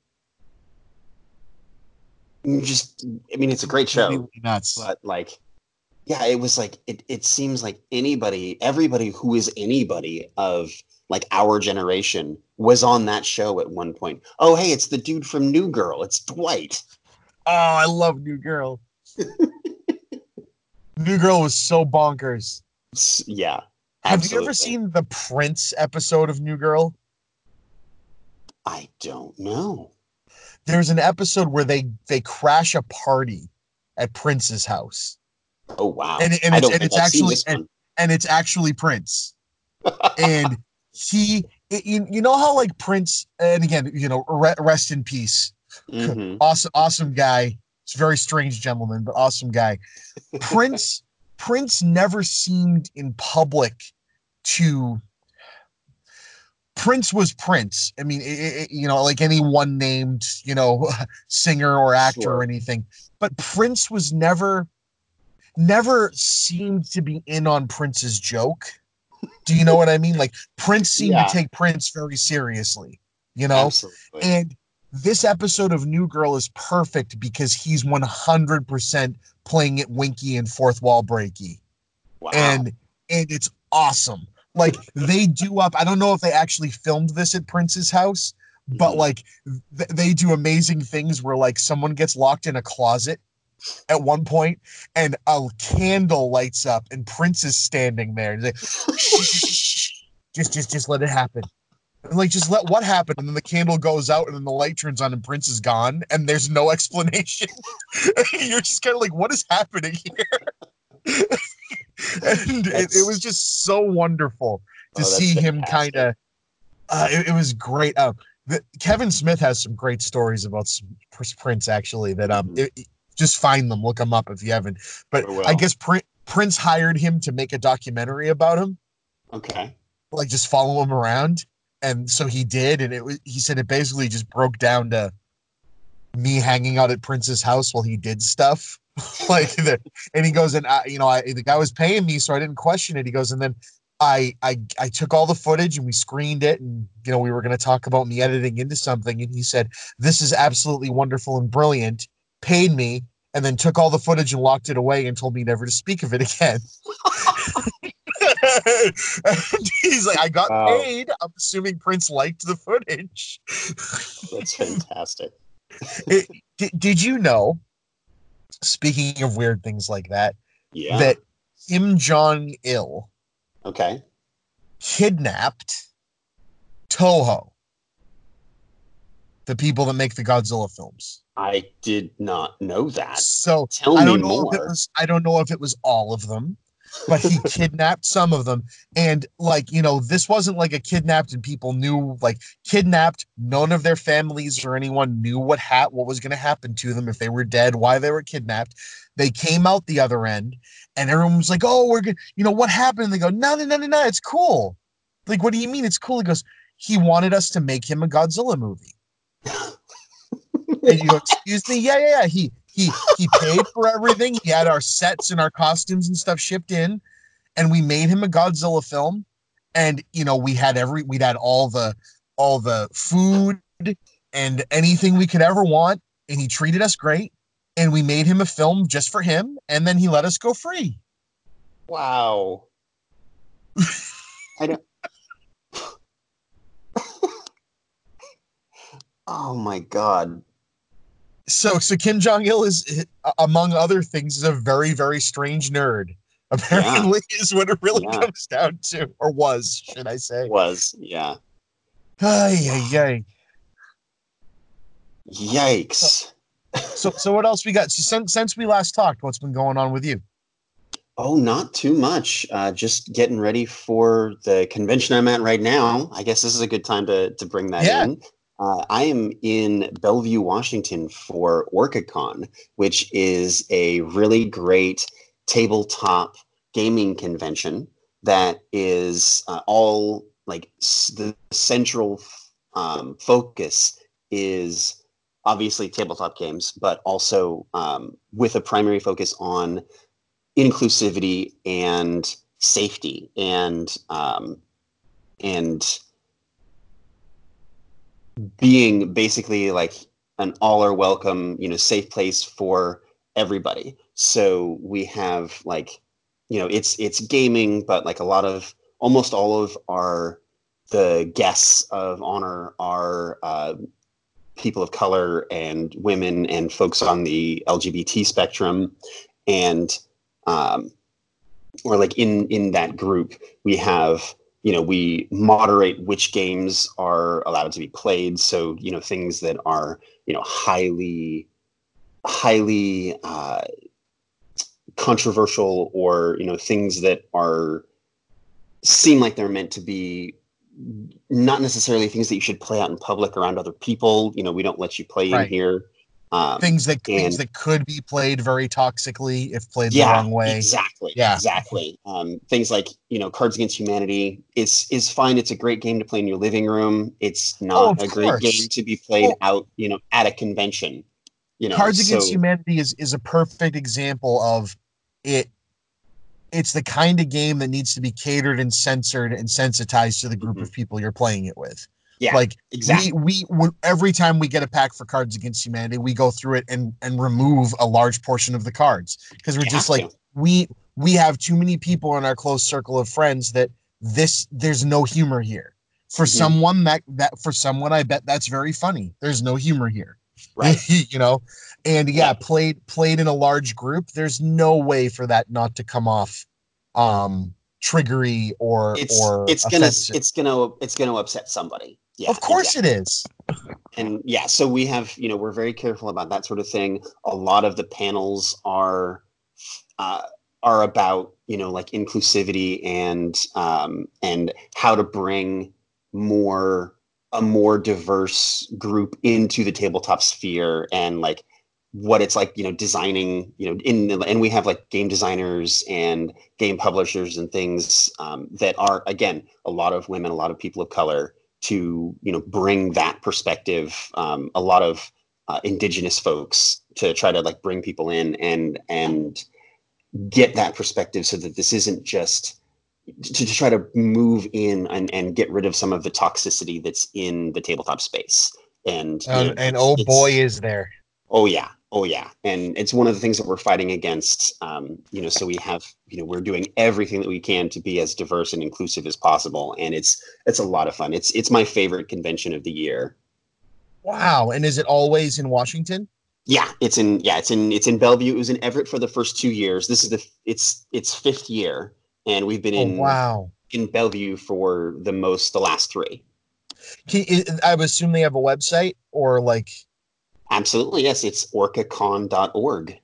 just i mean it's a great show nuts. but like yeah it was like it, it seems like anybody everybody who is anybody of like our generation was on that show at one point oh hey it's the dude from new girl it's dwight oh, I love New Girl. New Girl was so bonkers. Yeah Have you ever seen the Prince episode of New Girl? i don't know There's an episode where they they crash a party at Prince's house, oh wow And- and it's- and it's actually- and- and it's actually Prince. and he, it, you, you know how like Prince, and again, you know, re- rest in peace. Mhm. awesome awesome guy it's a very strange gentleman but awesome guy prince prince never seemed in public to prince was prince i mean it, it- you know like any one named you know singer or actor Sure. or anything but prince was never never seemed to be in on prince's joke do you know what i mean like prince seemed Yeah. to take prince very seriously you know absolutely and this episode of New Girl is perfect because he's 100% playing it winky and fourth wall breaky. wow And and it's awesome. Like they do up, I don't know if they actually filmed this at Prince's house, but Mhm. like th- they do amazing things where like someone gets locked in a closet at one point and a candle lights up and Prince is standing there. He's like, "Shh, just just just let it happen. And like just let what happen and then the candle goes out and then the light turns on and Prince is gone and there's no explanation. You're just kind of like, what is happening here? and it, it was just so wonderful to Oh, see him kind of uh, it, it was great uh, the, kevin smith has some great stories about some prince actually that um Mhm. it- it- just find them look them up if you haven't. But I will. i guess Prin- prince hired him to make a documentary about him. Okay. like just follow him around. And so he did and it was he said it basically just broke down to me hanging out at prince's house while he did stuff. Like the, and he goes and I, you know I, the guy was paying me so i didn't question it. He goes and then I, I I took all the footage and we screened it and you know we were going to talk about me editing into something. And he said this is absolutely wonderful and brilliant paid me and then took all the footage and locked it away and told me never to speak of it again he's like i got Wow. paid i'm assuming prince liked the footage That's fantastic. It- did, did you know speaking of weird things like that Yeah. that kim jong-il okay. kidnapped Toho, the people that make the Godzilla films. I did not know that. So Tell I me don't know if it more. was I don't know if it was all of them, but he kidnapped some of them. And like, you know, this wasn't like a kidnapped and people knew like kidnapped, none of their families or anyone knew what hat what was gonna happen to them if they were dead, why they were kidnapped. They came out the other end and everyone was like, Oh, we're gonna you know what happened? And they go, No, no, no, no, no, it's cool. Like, what do you mean it's cool? He goes, He wanted us to make him a Godzilla movie. And you go, excuse me? Yeah, yeah, yeah. He he he paid for everything. He had our sets and our costumes and stuff shipped in, and we made him a Godzilla film. And you know, we had every we'd had all the all the food and anything we could ever want, and he treated us great. And we made him a film just for him, and then he let us go free. Wow. I don't. Oh my god. So so Kim Jong Il is, among other things, is a very very strange nerd. Apparently, is what it really Yeah. comes down to, or was, should I say? Was yeah. Ay, ay, ay. Yikes. So, so what else we got? So since since we last talked, what's been going on with you? Oh, not too much. Uh, just getting ready for the convention I'm at right now. I guess this is a good time to to bring that Yeah. in. Uh, I am in Bellevue, Washington for OrcaCon, which is a really great tabletop gaming convention that is uh, all like s- the central um, focus is obviously tabletop games, but also um, with a primary focus on inclusivity and safety and um, and being basically like an all are welcome you know safe place for everybody. So we have like you know it's it's gaming but like a lot of almost all of our the guests of honor are uh, people of color and women and folks on the lgbt spectrum. And um, or like in in that group we have you know we moderate which games are allowed to be played. So you know things that are you know highly highly uh, controversial or you know things that are seem like they're meant to be not necessarily things that you should play out in public around other people. You know we don't let you play Right. in here um, Things that things that could be played very toxically if played yeah, the wrong way. Exactly. Yeah. Exactly. Um, things like you know, Cards Against Humanity is is fine. It's a great game to play in your living room. It's Oh, not of a great game to be played Well- out, you know, at a convention. You know, Cards Against so- Humanity is is a perfect example of it. It's the kind of game that needs to be catered and censored and sensitized to the group of people you're playing it with. Mm-hmm. Yeah, like exactly. we we every time we get a pack for Cards Against Humanity, we go through it and and remove a large portion of the cards because we're You just like we we have too many people in our close circle of friends that this there's no humor here. For Mhm. someone that that for someone, I bet that's very funny. There's no humor here, Right. you know, and yeah, Yeah. played played in a large group. There's no way for that not to come off um triggery or It's or it's gonna it's gonna it's gonna upset somebody. Yeah. of course it is. and yeah so we have you know we're very careful about that sort of thing a lot of the panels are uh, are about you know like inclusivity and um, and how to bring more a more diverse group into the tabletop sphere and like what it's like you know designing you know in the, and we have like game designers and game publishers and things um, that are again a lot of women a lot of people of color to you know bring that perspective um, a lot of uh, indigenous folks to try to like bring people in and and get that perspective so that this isn't just to, to try to move in and, and get rid of some of the toxicity that's in the tabletop space and you know, And, and oh boy, is there. Oh yeah, oh yeah, and it's one of the things that we're fighting against. Um, you know, so we have, you know, we're doing everything that we can to be as diverse and inclusive as possible, and it's it's a lot of fun. It's it's my favorite convention of the year. Wow. And is it always in Washington? Yeah, it's in yeah, it's in it's in Bellevue. It was in Everett for the first two years. This is the it's it's fifth year, and we've been Oh, in wow. in Bellevue for the most the last three. Can, I I would assume they have a website or like Absolutely, yes. It's orcacon.org.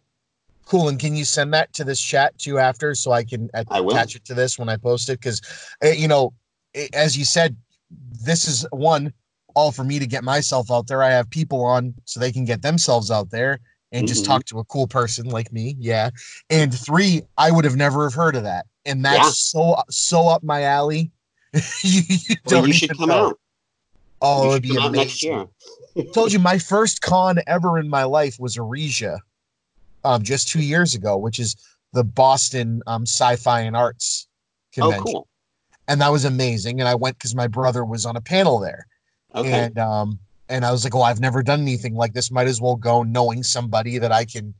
cool. And can you send that to this chat too after so I can at- I attach it to this when I post it? Because, you know, eh, as you said, this is one all for me to get myself out there. I have people on so they can get themselves out there and just Mhm. talk to a cool person like me. Yeah. And three, I would have never have heard of that. And that's Yeah. so so up my alley. you, you Well, don't you should come know. out. Oh, it'd be amazing. next year. Told you my first con ever in my life was Arisia, um, just two years ago, which is the Boston um, Sci-Fi and Arts Oh, convention, cool. and that was amazing. And I went because my brother was on a panel there, Okay. and um, and I was like, oh, I've never done anything like this. Might as well go knowing somebody that I can,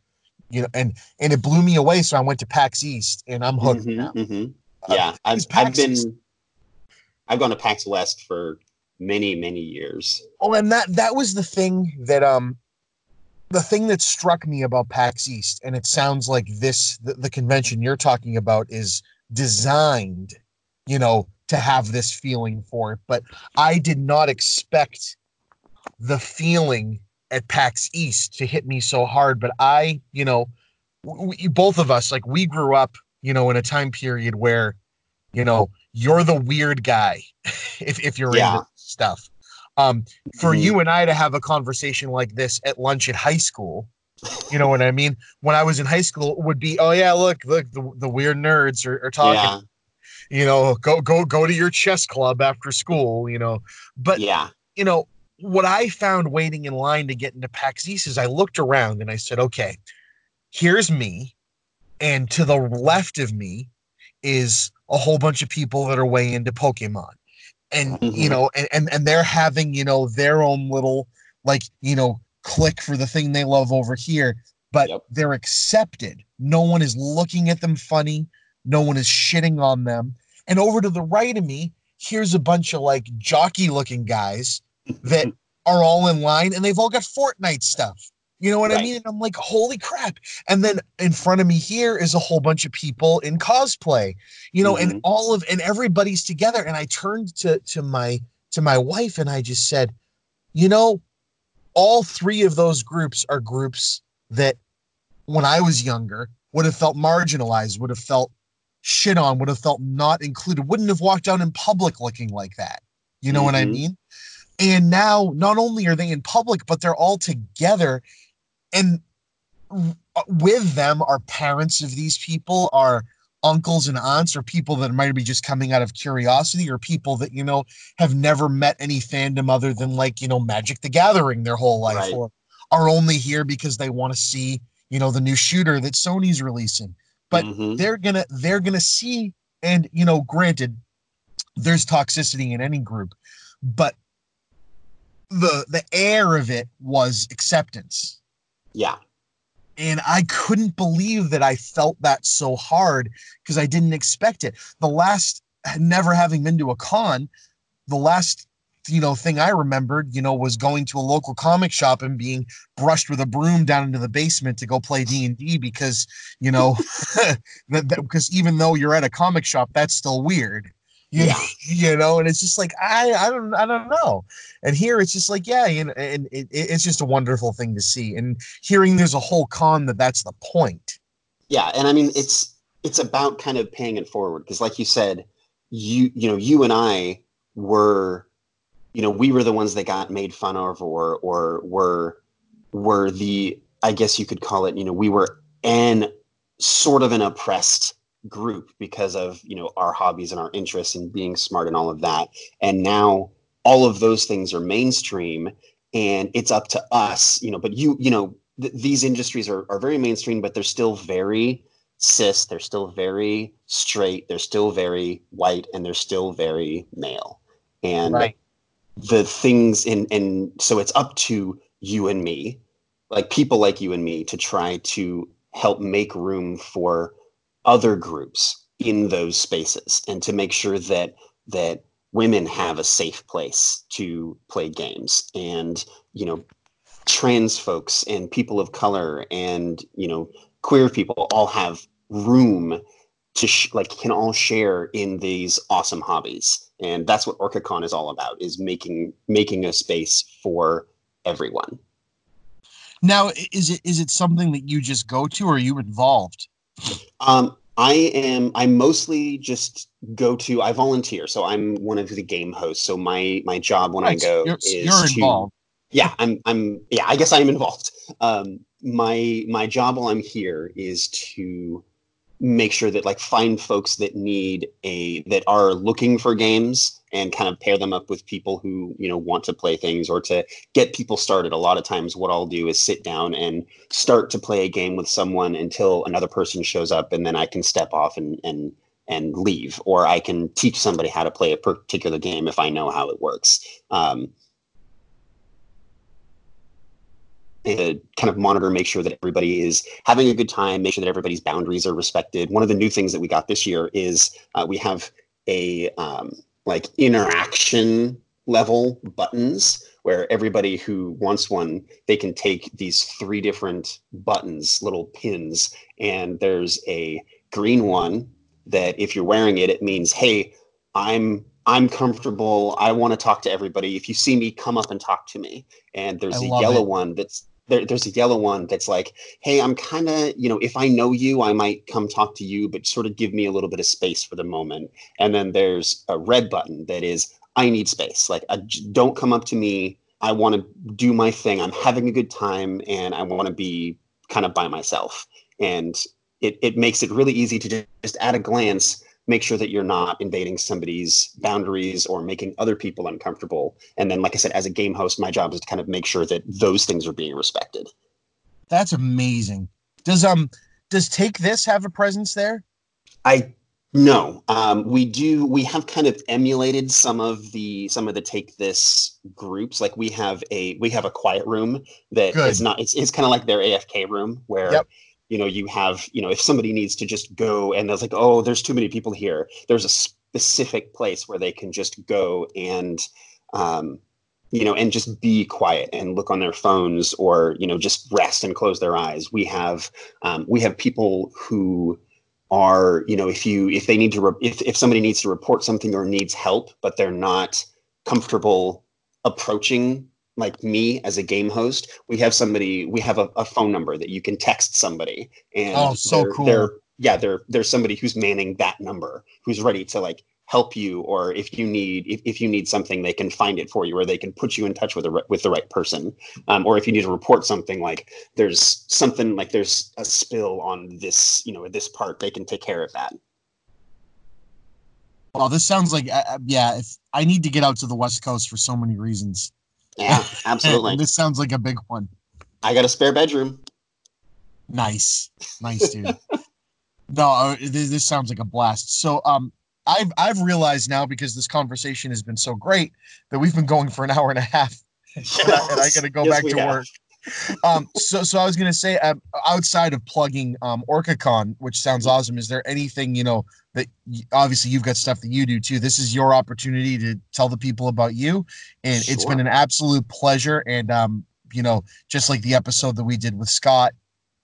you know, and and it blew me away. So I went to PAX East, and I'm hooked Mhm, now. mhm. Uh, Yeah, I've, I've been, East- I've gone to PAX West for many, many years. Oh, and that that was the thing that um the thing that struck me about PAX East, and it sounds like this the, the convention you're talking about is designed, you know, to have this feeling for it. But I did not expect the feeling at PAX East to hit me so hard. But I, you know, we, both of us, like we grew up, you know, in a time period where, you know, you're the weird guy if if you're Yeah. into stuff. Um, for Mhm. you and I to have a conversation like this at lunch at high school, you know what I mean? When I was in high school, it would be, oh yeah, look, look, the, the weird nerds are, are talking. Yeah, You know, go go go to your chess club after school. You know, but yeah, you know what I found waiting in line to get into PAX East is I looked around and I said, okay, here's me, and to the left of me is a whole bunch of people that are way into Pokemon. And you Mhm. know, and, and and they're having, you know, their own little like, you know, click for the thing they love over here, but Yep. they're accepted. No one is looking at them funny, no one is shitting on them. And over to the right of me, here's a bunch of like jockey looking guys that are all in line and they've all got Fortnite stuff. You know what I mean? And I'm like, holy crap. And then in front of me here is a whole bunch of people in cosplay, you know, and Mhm. all of and everybody's together. And I turned to to my to my wife and I just said, you know, all three of those groups are groups that when I was younger would have felt marginalized, would have felt shit on, would have felt not included, wouldn't have walked out in public looking like that. You know what I Mhm. mean? And now not only are they in public, but they're all together. And with them are parents of these people, are uncles and aunts, or people that might be just coming out of curiosity, or people that, you know, have never met any fandom other than like, you know, Magic the Gathering their whole life, Right. or are only here because they want to see, you know, the new shooter that Sony's releasing. But Mhm. they're gonna they're gonna see, and you know, granted, there's toxicity in any group, but the the air of it was acceptance yeah, and I couldn't believe that I felt that so hard because I didn't expect it. The last, never having been to a con, the last you know thing I remembered, you know, was going to a local comic shop and being brushed with a broom down into the basement to go play D and D because you know because even though you're at a comic shop, that's still weird. You, yeah. you know, and it's just like I I don't I don't know. And here it's just like yeah, you know, and it, it's just a wonderful thing to see. And hearing there's a whole con that that's the point. Yeah, and I mean it's it's about kind of paying it forward because, like you said, you you know you and I were you know we were the ones that got made fun of or or were were the i guess you could call it you know we were an sort of an oppressed group because of you know our hobbies and our interests and being smart and all of that. And now all of those things are mainstream and it's up to us you know but you you know th- these industries are, are very mainstream but they're still very cis they're still very straight they're still very white and they're still very male. And right. the things in and so it's up to you and me like people like you and me to try to help make room for other groups in those spaces and to make sure that that women have a safe place to play games and you know trans folks and people of color and you know queer people all have room to sh- like can all share in these awesome hobbies. And that's what orcacon is all about is making making a space for everyone. Now is it is it something that you just go to or are you involved um i am i mostly just go to i volunteer so i'm one of the game hosts. So my my job when i go you're, is you're involved. Yeah i'm i'm yeah i guess i'm involved. Um my my job while i'm here is to make sure that like find folks that need a that are looking for games and kind of pair them up with people who you know want to play things or to get people started. A lot of times what i'll do is sit down and start to play a game with someone until another person shows up and then i can step off and and and leave or i can teach somebody how to play a particular game if i know how it works. Um, to kind of monitor, make sure that everybody is having a good time, make sure that everybody's boundaries are respected. One of the new things that we got this year is uh, we have a um, like interaction level buttons where everybody who wants one they can take these three different buttons little pins and there's a green one that if you're wearing it it means hey i'm i'm comfortable i want to talk to everybody if you see me come up and talk to me and there's I a yellow it. one that's there, there's a yellow one that's like, hey, I'm kind of, you know, if I know you, I might come talk to you, but sort of give me a little bit of space for the moment. And then there's a red button that is, I need space. Like, don't come up to me. I want to do my thing. I'm having a good time and I want to be kind of by myself. And it, it makes it really easy to just at a glance make sure that you're not invading somebody's boundaries or making other people uncomfortable. And then, like I said, as a game host, my job is to kind of make sure that those things are being respected. That's amazing. Does um does Take This have a presence there? I no. Um, we do. We have kind of emulated some of the some of the Take This groups. Like we have a we have a quiet room that Good. is not. It's it's kind of like their AFK room where. Yep you know you have you know if somebody needs to just go and there's like oh there's too many people here. There's a specific place where they can just go and um, you know and just be quiet and look on their phones or you know just rest and close their eyes. We have um, we have people who are you know if you if they need to re- if, if somebody needs to report something or needs help but they're not comfortable approaching like me as a game host, we have somebody, we have a, a phone number that you can text somebody, and oh, so they're, cool. They're, yeah, there there's somebody who's manning that number, who's ready to like help you, or if you need if, if you need something, they can find it for you, or they can put you in touch with the with the right person, um, or if you need to report something like there's something like there's a spill on this you know this part, they can take care of that. Well, this sounds like uh, uh yeah. If I need to get out to the West Coast for so many reasons, yeah, absolutely. this sounds like a big one. I got a spare bedroom. Nice, nice, dude. no, uh, this, this sounds like a blast. So, um, I've I've realized now because this conversation has been so great that we've been going for an hour and a half, yes. and, I, I got to go yes, back to have. work. Um, so so I was gonna say, um, outside of plugging um, OrcaCon, which sounds awesome, is there anything you know that obviously you've got stuff that you do too. This is your opportunity to tell the people about you, and it's been an absolute pleasure. And um, you know, just like the episode that we did with Scott,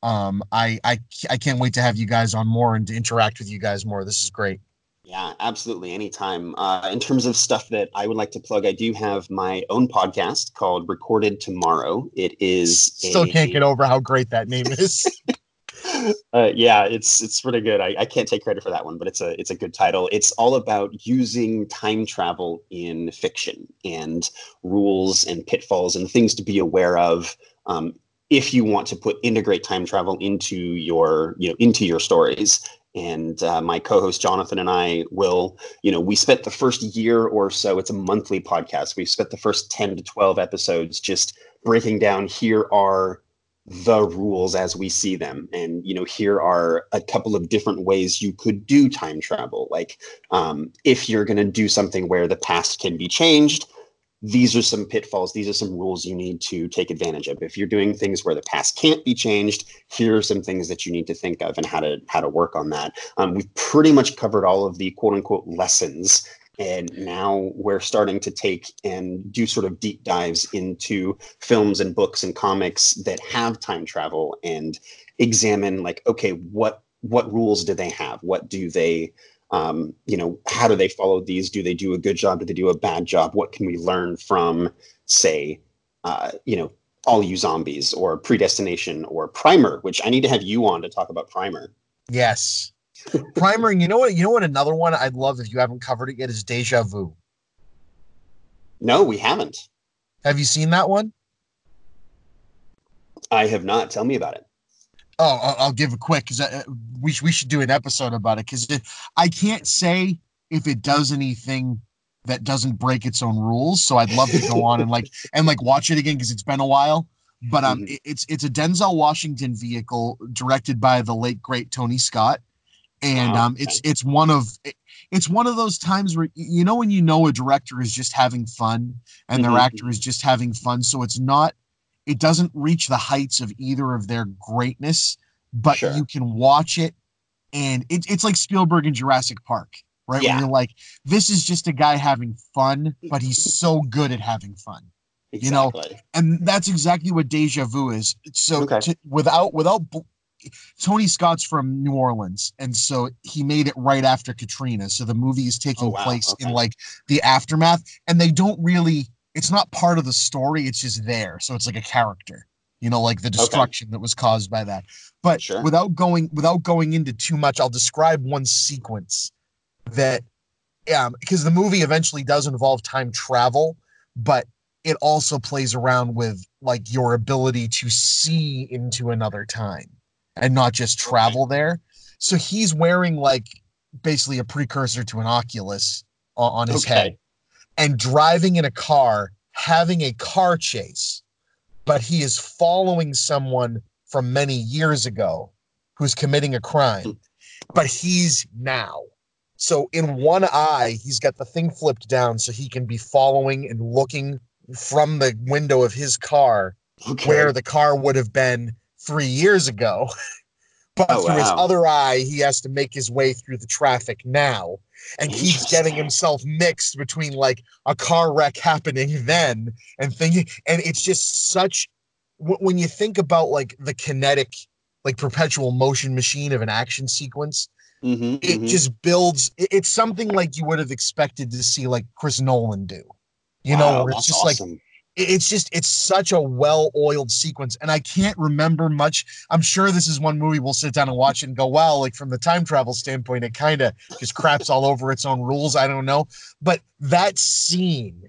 um, I I I can't wait to have you guys on more and to interact with you guys more. This is great. Yeah, absolutely. Anytime. Uh, in terms of stuff that I would like to plug, I do have my own podcast called Recorded Tomorrow. It is Still a- can't get over how great that name is. uh, yeah, it's it's pretty good. I, I can't take credit for that one, but it's a it's a good title. It's all about using time travel in fiction and rules and pitfalls and things to be aware of um, if you want to put integrate time travel into your you know into your stories. And uh, my co-host Jonathan and I will, you know, we spent the first year or so. It's a monthly podcast. We've spent the first ten to twelve episodes just breaking down. Here are the rules as we see them and you know here are a couple of different ways you could do time travel like um, if you're going to do something where the past can be changed these are some pitfalls these are some rules you need to take advantage of. If you're doing things where the past can't be changed here are some things that you need to think of and how to how to work on that. Um, we've pretty much covered all of the quote unquote lessons and now we're starting to take and do sort of deep dives into films and books and comics that have time travel and examine like okay what what rules do they have? What do they um, you know how do they follow these do they do a good job do they do a bad job what can we learn from say uh, you know all you zombies or predestination or primer which i need to have you on to talk about primer yes. Primer, you know what? You know what? Another one I'd love if you haven't covered it yet is Deja Vu. no we haven't Have you seen that one? i have not tell me about it Oh, I'll, I'll give a quick because uh, we we should do an episode about it because I can't say if it does anything that doesn't break its own rules. So I'd love to go on and like and like watch it again because it's been a while. But um, Mhm. it- it's it's a Denzel Washington vehicle directed by the late great Tony Scott, and Wow, um, it's it's one of it- it's one of those times where you know when you know a director is just having fun and their Mhm. actor is just having fun. So it's not it doesn't reach the heights of either of their greatness, but Sure. you can watch it and it, it's like Spielberg in Jurassic Park, right? Yeah. Where you're like, this is just a guy having fun, but he's so good at having fun. You know, And that's exactly what Deja Vu is. So Okay. to, without without Tony Scott's from New Orleans, and so he made it right after Katrina. So the movie is oh, taking Oh, wow. place in like the aftermath, and they don't really. It's not part of the story. It's just there, so it's like a character. You know, like the destruction that was caused by that. But Sure. without going without going into too much, I'll describe one sequence that, um, because the movie eventually does involve time travel, but it also plays around with like your ability to see into another time and not just travel there. So he's wearing like basically a precursor to an Oculus on his Okay. head and driving in a car, having a car chase, but he is following someone from many years ago who's committing a crime, but he's now. So in one eye, he's got the thing flipped down so he can be following and looking from the window of his car okay. where the car would have been three years ago. But Oh, through his other eye, he has to make his way through the traffic now and keeps getting himself mixed between like a car wreck happening then and thinking. And it's just such, wh- when you think about like the kinetic, like perpetual motion machine of an action sequence, Mhm, it mhm. just builds. it- It's something like you would have expected to see like Chris Nolan do. You Wow, know, where it's just like awesome. it- it's just it's such a well-oiled sequence and i can't remember much. I'm sure this is one movie we'll sit down and watch and go well like from the time travel standpoint it kind of just craps all over its own rules i don't know. But that scene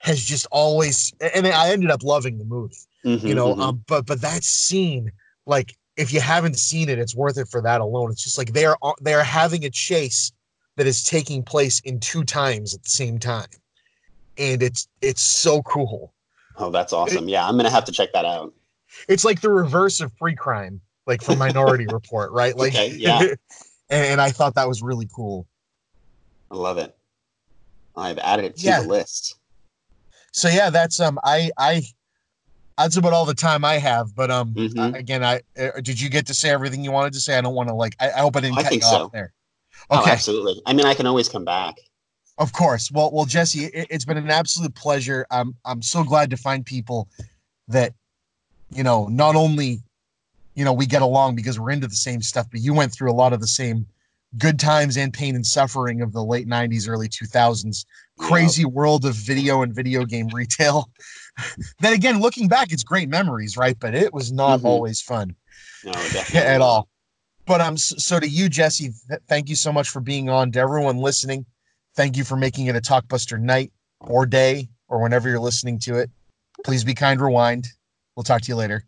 has just always and i ended up loving the movie you Mhm, know mhm. um but but that scene like if you haven't seen it it's worth it for that alone. It's just like they're they're having a chase that is taking place in two times at the same time and it's it's so cool oh, that's awesome. Yeah, I'm gonna have to check that out. it's like the reverse of pre-crime like from minority report right like Okay, yeah. and, and i thought that was really cool I love it. I've added it to Yeah. the list. so yeah that's um i i that's about all the time i have but um Mhm. uh, again i uh, did you get to say everything you wanted to say i don't want to like i, I hope i didn't I cut you so. off there Oh, okay. Oh, absolutely. I mean, I can always come back. Of course. Well, well, Jesse, it, has been an absolute pleasure. I'm I'm so glad to find people that, you know, not only, you know, we get along because we're into the same stuff, but you went through a lot of the same good times and pain and suffering of the late 90s early 2000s crazy world of video and video game retail then again looking back it's great memories right but it was not mm-hmm. always fun no, at all but um, so to you, Jesse, th- thank you so much for being on. To everyone listening, thank you for making it a Talkbuster night or day or whenever you're listening to it. Please be kind, rewind. We'll talk to you later.